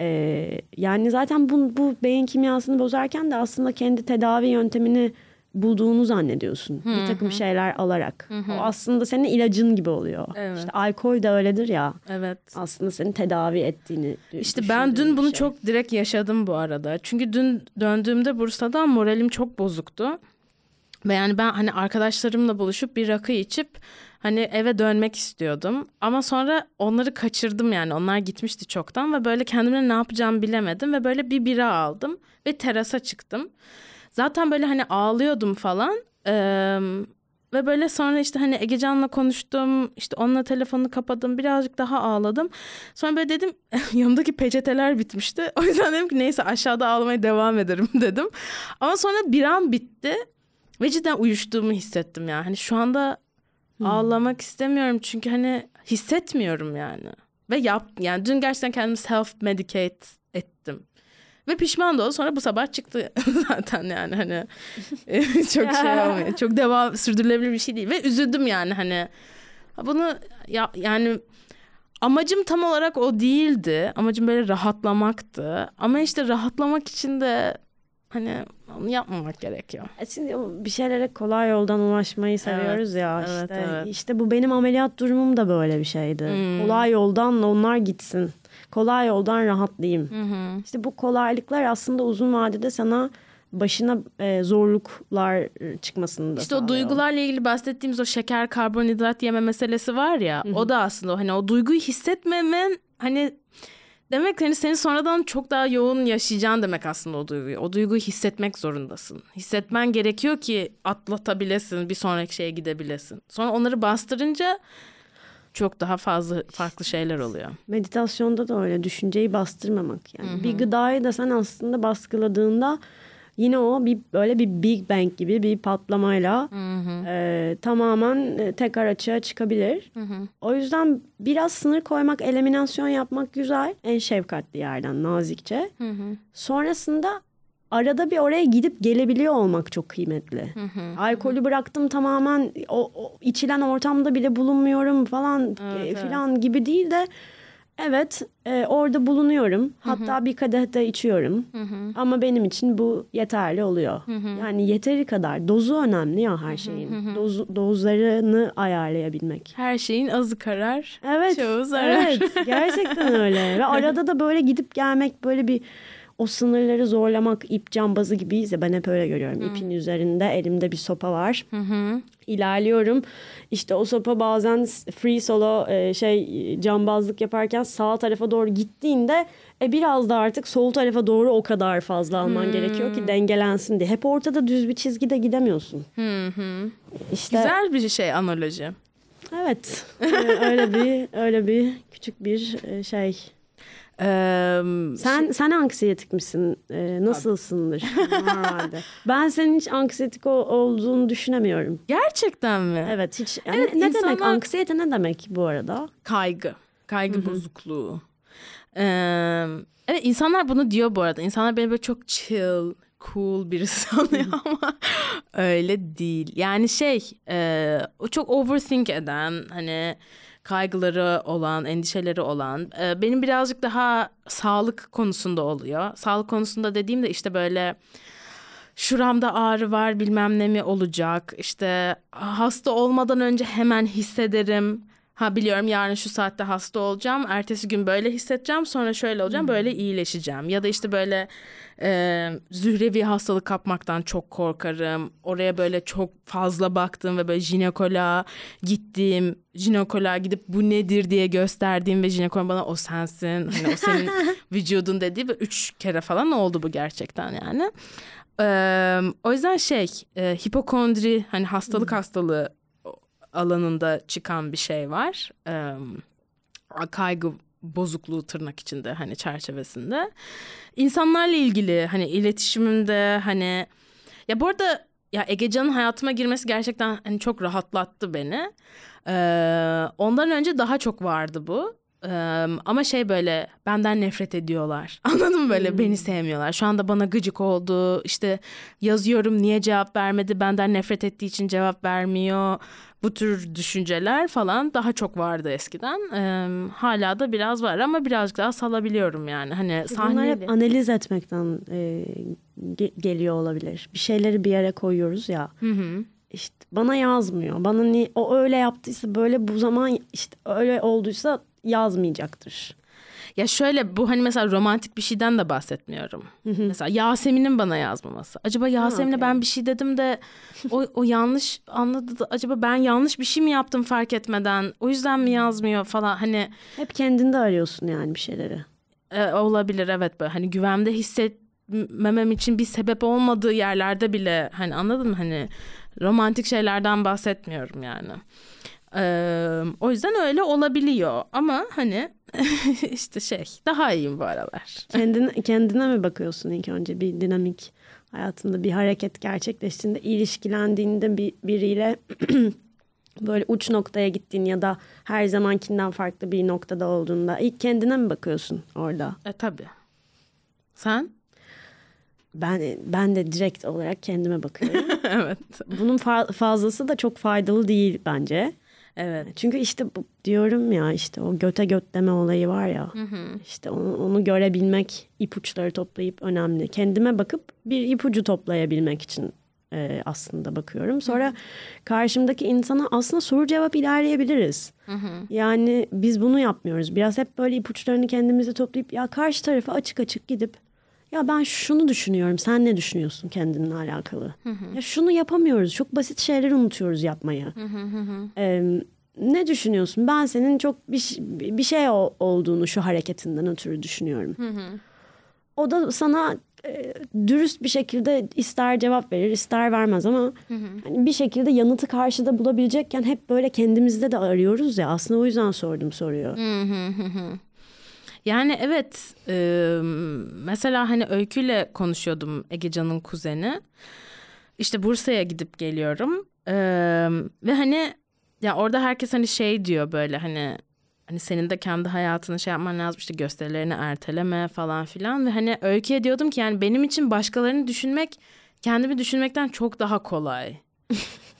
e, yani zaten bu, bu beyin kimyasını bozarken de aslında kendi tedavi yöntemini bulduğunu zannediyorsun. Bir takım şeyler alarak. O aslında senin ilacın gibi oluyor. Evet. İşte alkol de öyledir ya. Evet. Aslında seni tedavi ettiğini İşte ben dün bunu şey. çok direkt yaşadım bu arada. Çünkü dün döndüğümde Bursa'dan moralim çok bozuktu. Ve yani ben hani arkadaşlarımla buluşup bir rakı içip hani eve dönmek istiyordum. Ama sonra onları kaçırdım yani. Onlar gitmişti çoktan ve böyle kendimle ne yapacağımı bilemedim. Ve böyle bir bira aldım ve terasa çıktım. Zaten böyle hani ağlıyordum falan. Eee, ve böyle sonra işte hani Egecan'la konuştum. işte onunla telefonu kapadım. Birazcık daha ağladım. Sonra böyle dedim yanımdaki peçeteler bitmişti. O yüzden dedim ki neyse aşağıda ağlamaya devam ederim dedim. Ama sonra bir an bitti. Ve cidden uyuştuğumu hissettim yani. Hani şu anda ağlamak istemiyorum çünkü hani hissetmiyorum yani. Ve yap yani dün gerçekten kendimi self medicate ettim. Ve pişman da oldum. Sonra bu sabah çıktı zaten yani hani çok şey olmuyor. Çok devam sürdürülebilir bir şey değil. Ve üzüldüm yani hani bunu ya yani amacım tam olarak o değildi. Amacım böyle rahatlamaktı. Ama işte rahatlamak için de hani onu yapmamak gerekiyor. E Şimdi bir şeylere kolay yoldan ulaşmayı seviyoruz ya. evet, işte, evet. işte bu benim ameliyat durumum da böyle bir şeydi. Hmm. Kolay yoldan onlar gitsin. Kolay yoldan rahatlayayım. İşte bu kolaylıklar aslında uzun vadede sana başına e, zorluklar çıkmasını da İşte o sağlıyor. duygularla ilgili bahsettiğimiz o şeker, karbonhidrat yeme meselesi var ya. O da aslında o hani o duyguyu hissetmemen hani demek hani senin sonradan çok daha yoğun yaşayacağın demek aslında o duyguyu. O duyguyu hissetmek zorundasın. Hissetmen gerekiyor ki atlatabilesin, bir sonraki şeye gidebilesin. Sonra onları bastırınca çok daha fazla farklı şeyler oluyor. Meditasyonda da öyle düşünceyi bastırmamak yani. Bir gıdayı da sen aslında baskıladığında yine o bir böyle bir Big Bang gibi bir patlamayla e, tamamen e, tekrar açığa çıkabilir. O yüzden biraz sınır koymak, eliminasyon yapmak güzel. En şefkatli yerden nazikçe. Sonrasında arada bir oraya gidip gelebiliyor olmak çok kıymetli. Alkolü bıraktım tamamen o, o içilen ortamda bile bulunmuyorum falan e, filan gibi değil de evet e, orada bulunuyorum. Hatta bir kadeh de içiyorum. Ama benim için bu yeterli oluyor. Yani yeteri kadar dozu önemli ya her şeyin. Dozu, dozlarını ayarlayabilmek. Her şeyin azı karar, Evet. çoğu zarar. Evet, gerçekten öyle. Ve arada da böyle gidip gelmek böyle bir o sınırları zorlamak ip cambazı gibiyse ben hep öyle görüyorum. İpin üzerinde elimde bir sopa var. İlerliyorum. İşte o sopa bazen free solo e, şey cambazlık yaparken sağ tarafa doğru gittiğinde e, biraz da artık sol tarafa doğru o kadar fazla alman gerekiyor ki dengelensin diye. Hep ortada düz bir çizgide gidemiyorsun. İşte Güzel bir şey analoji. Evet. Öyle bir öyle bir küçük bir e, şey. Ee, Sen sen anksiyetik misin? Ee, nasılsındır normalde? ben senin hiç anksiyetik ol- olduğunu düşünemiyorum. gerçekten mi? Evet hiç. Yani Evet, ne demek insanlar- anksiyete ne demek bu arada? Kaygı. Kaygı bozukluğu. Ee, evet insanlar bunu diyor bu arada. İnsanlar beni böyle çok chill, cool birisi sanıyor ama öyle değil. Yani şey e, çok overthink eden hani kaygıları olan, endişeleri olan e, benim birazcık daha sağlık konusunda oluyor. Sağlık konusunda dediğimde işte böyle şuramda ağrı var bilmem ne mi olacak işte hasta olmadan önce hemen hissederim ha biliyorum yarın şu saatte hasta olacağım. Ertesi gün böyle hissedeceğim. Sonra şöyle olacağım böyle iyileşeceğim. Ya da işte böyle e, zührevi hastalık kapmaktan çok korkarım. Oraya böyle çok fazla baktım ve böyle jinekoloğa gittim jinekoloğa gidip bu nedir diye gösterdiğim ve jinekolog bana o sensin. Hani o senin vücudun dediği ve üç kere falan oldu bu gerçekten yani. Ee, o yüzden şey e, hipokondri hani hastalık hastalığı alanında çıkan bir şey var. Ee, kaygı bozukluğu tırnak içinde hani çerçevesinde. İnsanlarla ilgili hani iletişimimde hani ya bu arada ya Egecan'ın hayatıma girmesi gerçekten hani çok rahatlattı beni. Ee, ondan önce daha çok vardı bu. Ee, ama şey böyle benden nefret ediyorlar. Anladın mı böyle hmm. beni sevmiyorlar. Şu anda bana gıcık oldu. İşte yazıyorum niye cevap vermedi? Benden nefret ettiği için cevap vermiyor. Bu tür düşünceler falan daha çok vardı eskiden. Ee, hala da biraz var ama birazcık daha salabiliyorum yani. Hani sahneli... Bunlar hep analiz etmekten e, ge- geliyor olabilir. Bir şeyleri bir yere koyuyoruz ya. Hı hı. İşte bana yazmıyor. Bana ni o öyle yaptıysa böyle bu zaman işte öyle olduysa yazmayacaktır. Ya şöyle bu hani mesela romantik bir şeyden de bahsetmiyorum. Mesela Yasemin'in bana yazmaması. Acaba Yasemin'e ben bir şey dedim de o, o yanlış anladı da acaba ben yanlış bir şey mi yaptım fark etmeden o yüzden mi yazmıyor falan hani. Hep kendinde arıyorsun yani bir şeyleri. E, olabilir evet böyle hani güvende hissetmemem için bir sebep olmadığı yerlerde bile hani anladın mı hani romantik şeylerden bahsetmiyorum yani. Ee, o yüzden öyle olabiliyor ama hani işte şey daha iyiyim bu aralar. Kendine, kendine mi bakıyorsun ilk önce bir dinamik hayatında bir hareket gerçekleştiğinde ilişkilendiğinde bir, biriyle böyle uç noktaya gittiğin ya da her zamankinden farklı bir noktada olduğunda ilk kendine mi bakıyorsun orada? E tabii. Sen? Ben ben de direkt olarak kendime bakıyorum. evet. Bunun fa- fazlası da çok faydalı değil bence. Evet. Çünkü işte bu, diyorum ya işte o göte göt deme olayı var ya. Hı hı. İşte onu, onu görebilmek, ipuçları toplayıp önemli. Kendime bakıp bir ipucu toplayabilmek için e, aslında bakıyorum. Sonra hı. karşımdaki insana aslında soru cevap ilerleyebiliriz. Hı hı. Yani biz bunu yapmıyoruz. Biraz hep böyle ipuçlarını kendimize toplayıp ya karşı tarafa açık açık gidip ya ben şunu düşünüyorum. Sen ne düşünüyorsun kendinle alakalı? Hı hı. Ya şunu yapamıyoruz. Çok basit şeyler unutuyoruz yapmayı. Hı hı hı. Ee, ne düşünüyorsun? Ben senin çok bir, bir şey olduğunu şu hareketinden ötürü düşünüyorum. Hı hı. O da sana e, dürüst bir şekilde ister cevap verir ister vermez ama hı hı. Hani bir şekilde yanıtı karşıda bulabilecekken hep böyle kendimizde de arıyoruz ya aslında o yüzden sordum soruyu. Hı hı hı. Yani evet e, mesela hani Öykü'yle konuşuyordum Egecan'ın kuzeni. İşte Bursa'ya gidip geliyorum e, ve hani ya orada herkes hani şey diyor böyle hani hani senin de kendi hayatını şey yapman lazım işte gösterilerini erteleme falan filan ve hani Öykü'ye diyordum ki yani benim için başkalarını düşünmek kendimi düşünmekten çok daha kolay.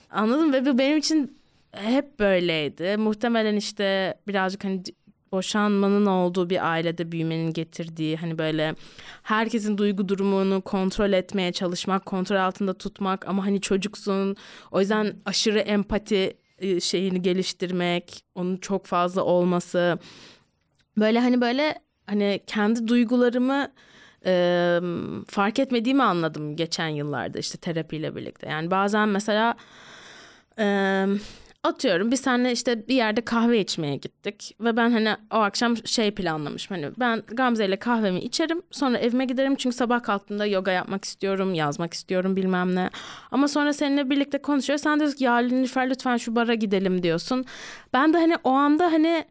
Anladın mı? Ve bu benim için hep böyleydi. Muhtemelen işte birazcık hani boşanmanın olduğu bir ailede büyümenin getirdiği hani böyle herkesin duygu durumunu kontrol etmeye çalışmak, kontrol altında tutmak ama hani çocuksun. O yüzden aşırı empati e, şeyini geliştirmek, onun çok fazla olması. Böyle hani böyle hani kendi duygularımı e, fark etmediğimi anladım geçen yıllarda işte terapiyle birlikte. Yani bazen mesela e, atıyorum biz seninle işte bir yerde kahve içmeye gittik ve ben hani o akşam şey planlamışım hani ben Gamze ile kahvemi içerim sonra evime giderim çünkü sabah kalktığımda yoga yapmak istiyorum yazmak istiyorum bilmem ne. Ama sonra seninle birlikte konuşuyor sen diyorsun ki ya Nilüfer lütfen şu bara gidelim. diyorsun. Ben de hani o anda hani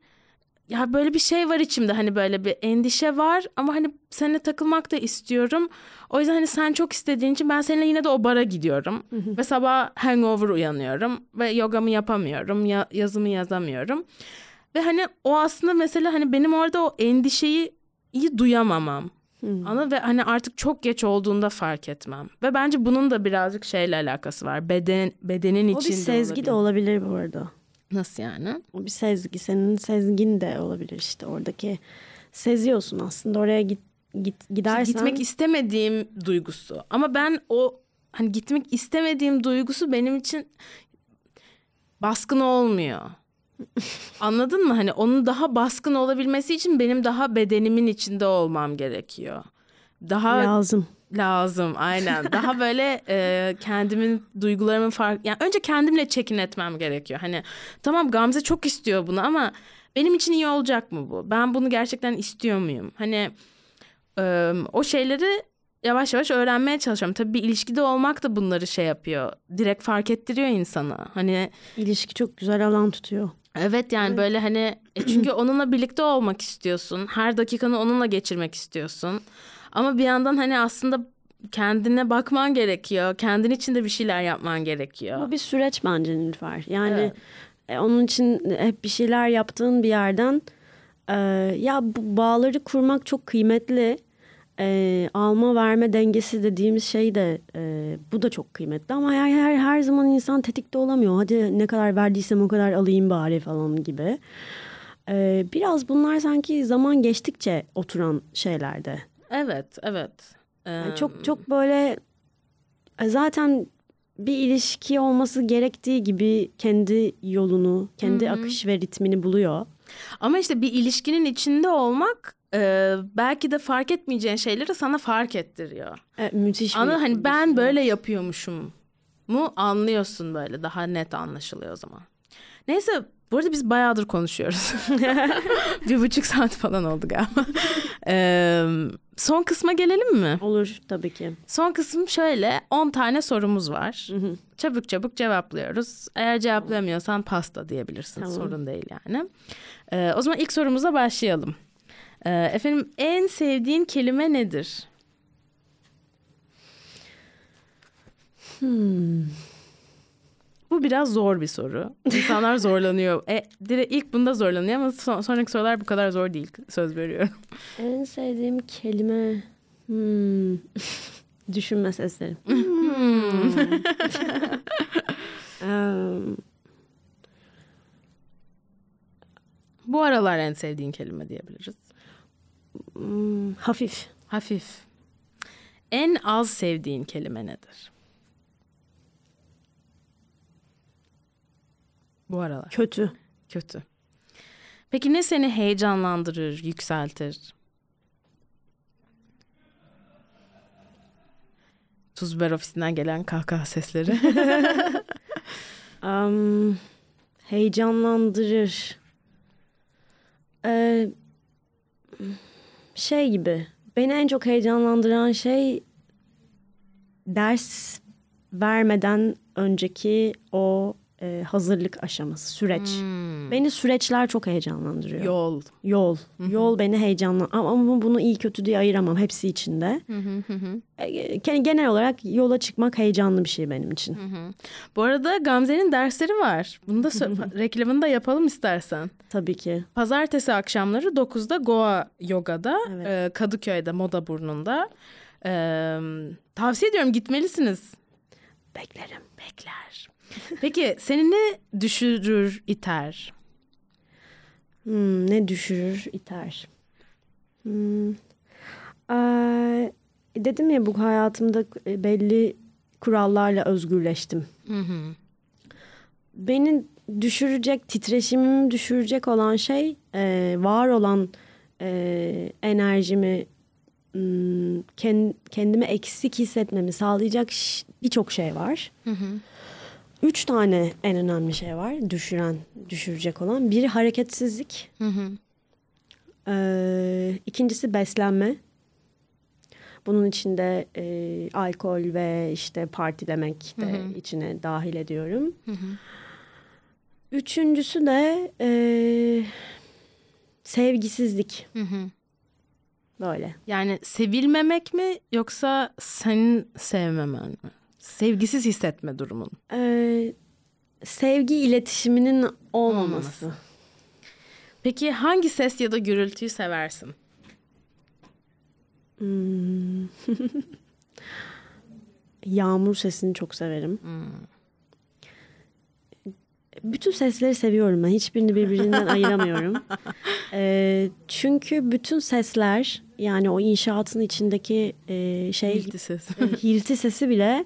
ya böyle bir şey var içimde hani böyle bir endişe var ama hani seninle takılmak da istiyorum. O yüzden hani sen çok istediğin için ben seninle yine de o bara gidiyorum. Ve sabah hangover uyanıyorum ve yogamı yapamıyorum, ya, yazımı yazamıyorum. Ve hani o aslında mesela hani benim orada o endişeyi iyi duyamamam. Hmm. Ana ve hani artık çok geç olduğunda fark etmem. Ve bence bunun da birazcık şeyle alakası var. Beden bedenin O içinde bir sezgi de olabilir. olabilir bu arada. Nasıl yani? Bir sezgi. Senin sezgin de olabilir işte. Oradaki seziyorsun aslında. Oraya git, git gidersen. Gitmek istemediğim duygusu. Ama ben o hani gitmek istemediğim duygusu benim için baskın olmuyor. Anladın mı? Hani onun daha baskın olabilmesi için benim daha bedenimin içinde olmam gerekiyor. Daha lazım. Lazım aynen. Daha böyle e, kendimin duygularımın fark yani önce kendimle çekin etmem gerekiyor. Hani tamam Gamze çok istiyor bunu ama benim için iyi olacak mı bu? Ben bunu gerçekten istiyor muyum? Hani e, o şeyleri yavaş yavaş öğrenmeye çalışıyorum. Tabii bir ilişkide olmak da bunları şey yapıyor. Direkt fark ettiriyor insana. Hani İlişki çok güzel alan tutuyor. Evet yani böyle hani e çünkü onunla birlikte olmak istiyorsun. Her dakikanı onunla geçirmek istiyorsun. Ama bir yandan hani aslında kendine bakman gerekiyor. Kendin için de bir şeyler yapman gerekiyor. Bu bir süreç bence Nilüfer. Yani Evet. e, onun için hep bir şeyler yaptığın bir yerden e, ya bu bağları kurmak çok kıymetli. E, alma verme dengesi dediğimiz şey de e, bu da çok kıymetli ama her, her her zaman insan tetikte olamıyor. Hadi ne kadar verdiysem o kadar alayım bari falan gibi. E, biraz bunlar sanki zaman geçtikçe oturan şeylerde. Evet, evet. Yani Ee, çok çok böyle e, zaten bir ilişki olması gerektiği gibi kendi yolunu, kendi akış ve ritmini buluyor. Ama işte bir ilişkinin içinde olmak e, belki de fark etmeyeceğin şeyleri sana fark ettiriyor. E, müthiş. Ana hani ben böyle yapıyormuşum mu anlıyorsun böyle daha net anlaşılıyor o zaman. Neyse bu arada biz bayağıdır konuşuyoruz. bir buçuk saat falan oldu galiba. Ee, son kısma gelelim mi? olur tabii ki. Son kısım şöyle 10 tane sorumuz var. Çabuk çabuk cevaplıyoruz. Eğer cevaplayamıyorsan pasta diyebilirsin. Tamam. Sorun değil yani. Ee, o zaman ilk sorumuza başlayalım. Ee, efendim en sevdiğin kelime nedir? Bu biraz zor bir soru. İnsanlar zorlanıyor. E, direkt ilk bunda zorlanıyor ama son- sonraki sorular bu kadar zor değil. Söz veriyorum. En sevdiğim kelime hmm. düşünme sesleri. Em, Bu aralar en sevdiğin kelime diyebiliriz. hmm, hafif. Hafif. En az sevdiğin kelime nedir? Bu aralar. Kötü. Kötü. Peki ne seni heyecanlandırır, yükseltir? Tuz biber ofisinden gelen kahkaha sesleri. Am, heyecanlandırır. Ee, şey gibi. Beni en çok heyecanlandıran şey ders vermeden önceki o e, hazırlık aşaması, süreç. Beni süreçler çok heyecanlandırıyor. Hmm. Yol. Yol. Yol beni heyecanlan ama, bunu iyi kötü diye ayıramam hepsi içinde. E, ge- Genel olarak yola çıkmak heyecanlı bir şey benim için. Bu arada Gamze'nin dersleri var. Bunu da reklamını da yapalım istersen. Tabii ki. Pazartesi akşamları 9'da Goa Yoga'da, Evet. e, Kadıköy'de, Moda Burnu'nda. E, tavsiye ediyorum gitmelisiniz. Beklerim. Bekler. Peki seni ne düşürür, iter? Hmm, ne düşürür, iter. Hmm. Ee, dedim ya bu hayatımda belli kurallarla özgürleştim. Beni düşürecek, titreşimimi düşürecek olan şey e, var olan e, enerjimi hmm, ken- kendimi eksik hissetmemi sağlayacak birçok şey var. Üç tane en önemli şey var düşüren, düşürecek olan. Biri hareketsizlik. Ee, ikincisi beslenme. Bunun içinde e, alkol ve işte partilemek de içine dahil ediyorum. Üçüncüsü de e, sevgisizlik. Böyle. Yani sevilmemek mi yoksa senin sevmemen mi? Sevgisiz hissetme durumun. Ee, sevgi iletişiminin olmaması. Peki hangi ses ya da gürültüyü seversin? Hmm. Yağmur sesini çok severim. Bütün sesleri seviyorum ben. Hiçbirini birbirinden ayıramıyorum. Ee, çünkü bütün sesler yani o inşaatın içindeki e, şey Hilti ses. e, hilti sesi bile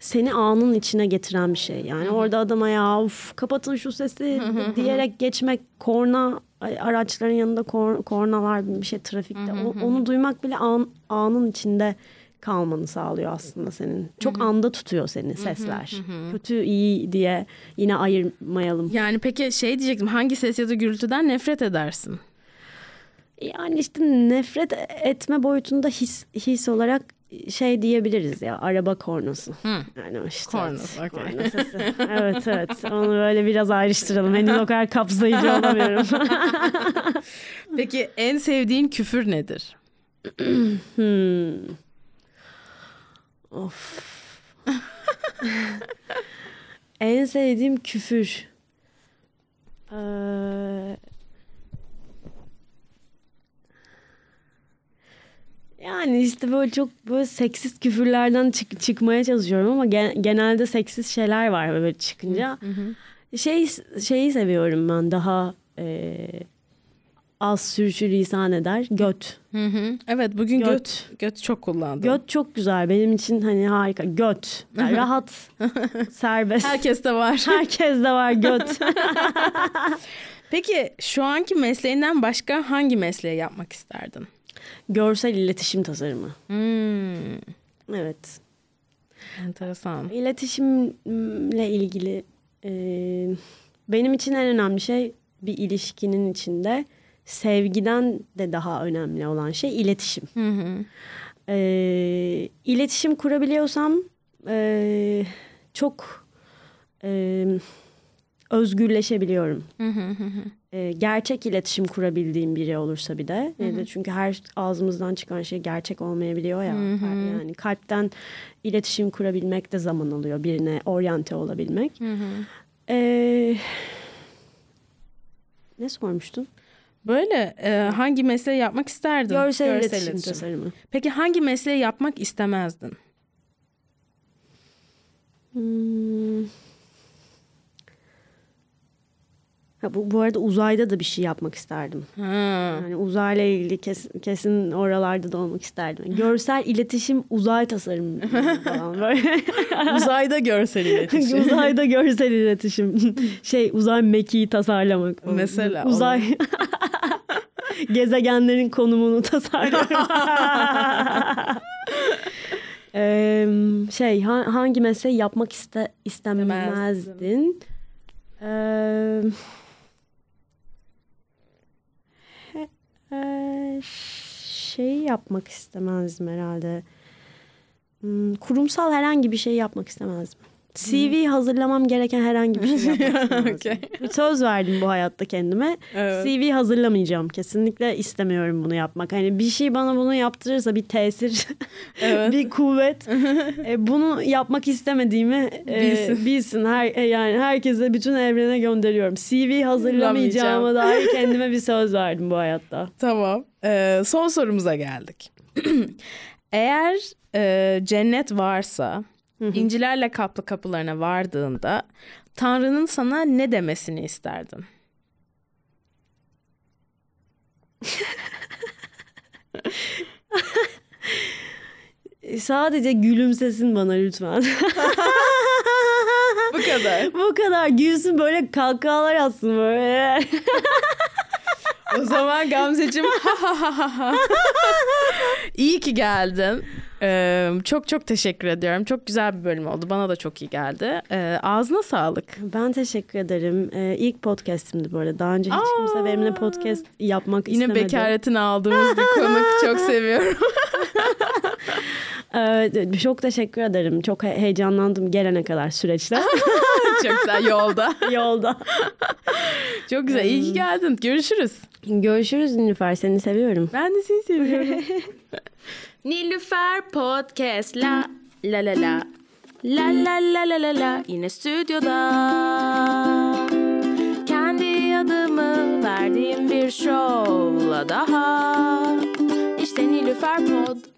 seni anın içine getiren bir şey. Yani orada adama ya uf, kapatın şu sesi diyerek geçmek korna araçların yanında kor, kornalar bir şey trafikte o- onu duymak bile an, anın içinde kalmanı sağlıyor aslında senin. Çok anda tutuyor seni sesler. Kötü iyi diye yine ayırmayalım. Yani peki şey diyecektim hangi ses ya da gürültüden nefret edersin? Yani işte nefret etme boyutunda his, his olarak şey diyebiliriz ya araba kornası. Yani o işte. Kornası, evet, okey. korna sesi. evet evet onu böyle biraz ayrıştıralım. Henüz o kadar kapsayıcı olamıyorum. Peki en sevdiğin küfür nedir? Hmm. Of. en sevdiğim küfür. Ee, yani işte böyle çok böyle seksist küfürlerden çık- çıkmaya çalışıyorum ama gen- genelde seksist şeyler var böyle çıkınca. Şey şeyi seviyorum ben daha e, az sürçülisan eder göt. Hı hı. Evet bugün göt. Göt. göt çok kullandım. Göt çok güzel. Benim için hani harika. Göt. Yani rahat, serbest. Herkes de var. Herkes de var göt. Peki şu anki mesleğinden başka hangi mesleği yapmak isterdin? Görsel iletişim tasarımı. Hmm, Evet. enteresan. İletişimle ilgili e, benim için en önemli şey bir ilişkinin içinde sevgiden de daha önemli olan şey iletişim. Hı hı. e, iletişim kurabiliyorsam e, çok e, özgürleşebiliyorum. Hı hı hı hı. E, gerçek iletişim kurabildiğim biri olursa bir de. E, de çünkü her ağzımızdan çıkan şey gerçek olmayabiliyor ya. Yani kalpten iletişim kurabilmek de zaman alıyor birine oryante olabilmek. E, ne sormuştun? Böyle e, hangi mesleği yapmak isterdin? Görsel, iletişim, tasarımı. Peki hangi mesleği yapmak istemezdin? Hmm. Ha, bu, bu arada uzayda da bir şey yapmak isterdim. Ha. Yani uzayla ilgili kes- kesin oralarda da olmak isterdim. Görsel iletişim uzay tasarımı falan böyle. Uzayda görsel iletişim. Uzayda görsel iletişim. Şey uzay mekiği tasarlamak. Mesela, Uzay gezegenlerin konumunu tasarlamak. Eee, şey ha- hangi mesleği yapmak iste istemezdin? Eee, eee, şey yapmak istemezdim herhalde. Hmm, kurumsal herhangi bir şey yapmak istemezdim. CV hazırlamam gereken herhangi bir şey yapmak. Okey. Söz verdim bu hayatta kendime. Evet. CV hazırlamayacağım. Kesinlikle istemiyorum bunu yapmak. Hani bir şey bana bunu yaptırırsa bir tesir, Evet. bir kuvvet. e, bunu yapmak istemediğimi e, Bilsin. bilsin. Her e, yani herkese bütün evrene gönderiyorum. CV hazırlamayacağıma dair kendime bir söz verdim bu hayatta. Tamam. Ee, son sorumuza geldik. Eğer e, cennet varsa incilerle kaplı kapılarına vardığında Tanrı'nın sana ne demesini isterdin? Sadece gülümsesin bana lütfen. Bu kadar. bu kadar gülsün böyle kahkahalar atsın böyle. O zaman Gamzeciğim iyi ki geldin. Ee, çok çok teşekkür ediyorum. Çok güzel bir bölüm oldu. Bana da çok iyi geldi. Ee, ağzına sağlık. Ben teşekkür ederim. Ee, ilk podcast'imdi arada. Daha önce hiç Aa! kimse benimle podcast yapmak Yine istemedi. bekaretini aldığımız bir konuk. Çok seviyorum. Ee, çok teşekkür ederim. Çok he- heyecanlandım gelene kadar süreçte. çok güzel yolda. Yolda. Çok güzel. İyi ki geldin. Görüşürüz. Görüşürüz Nilüfer. Seni seviyorum. Ben de seni seviyorum. Nilüfer Podcast la la la la La la la la la la yine stüdyoda Kendi adımı verdiğim bir şovla daha. İşte Nilüfer Pod.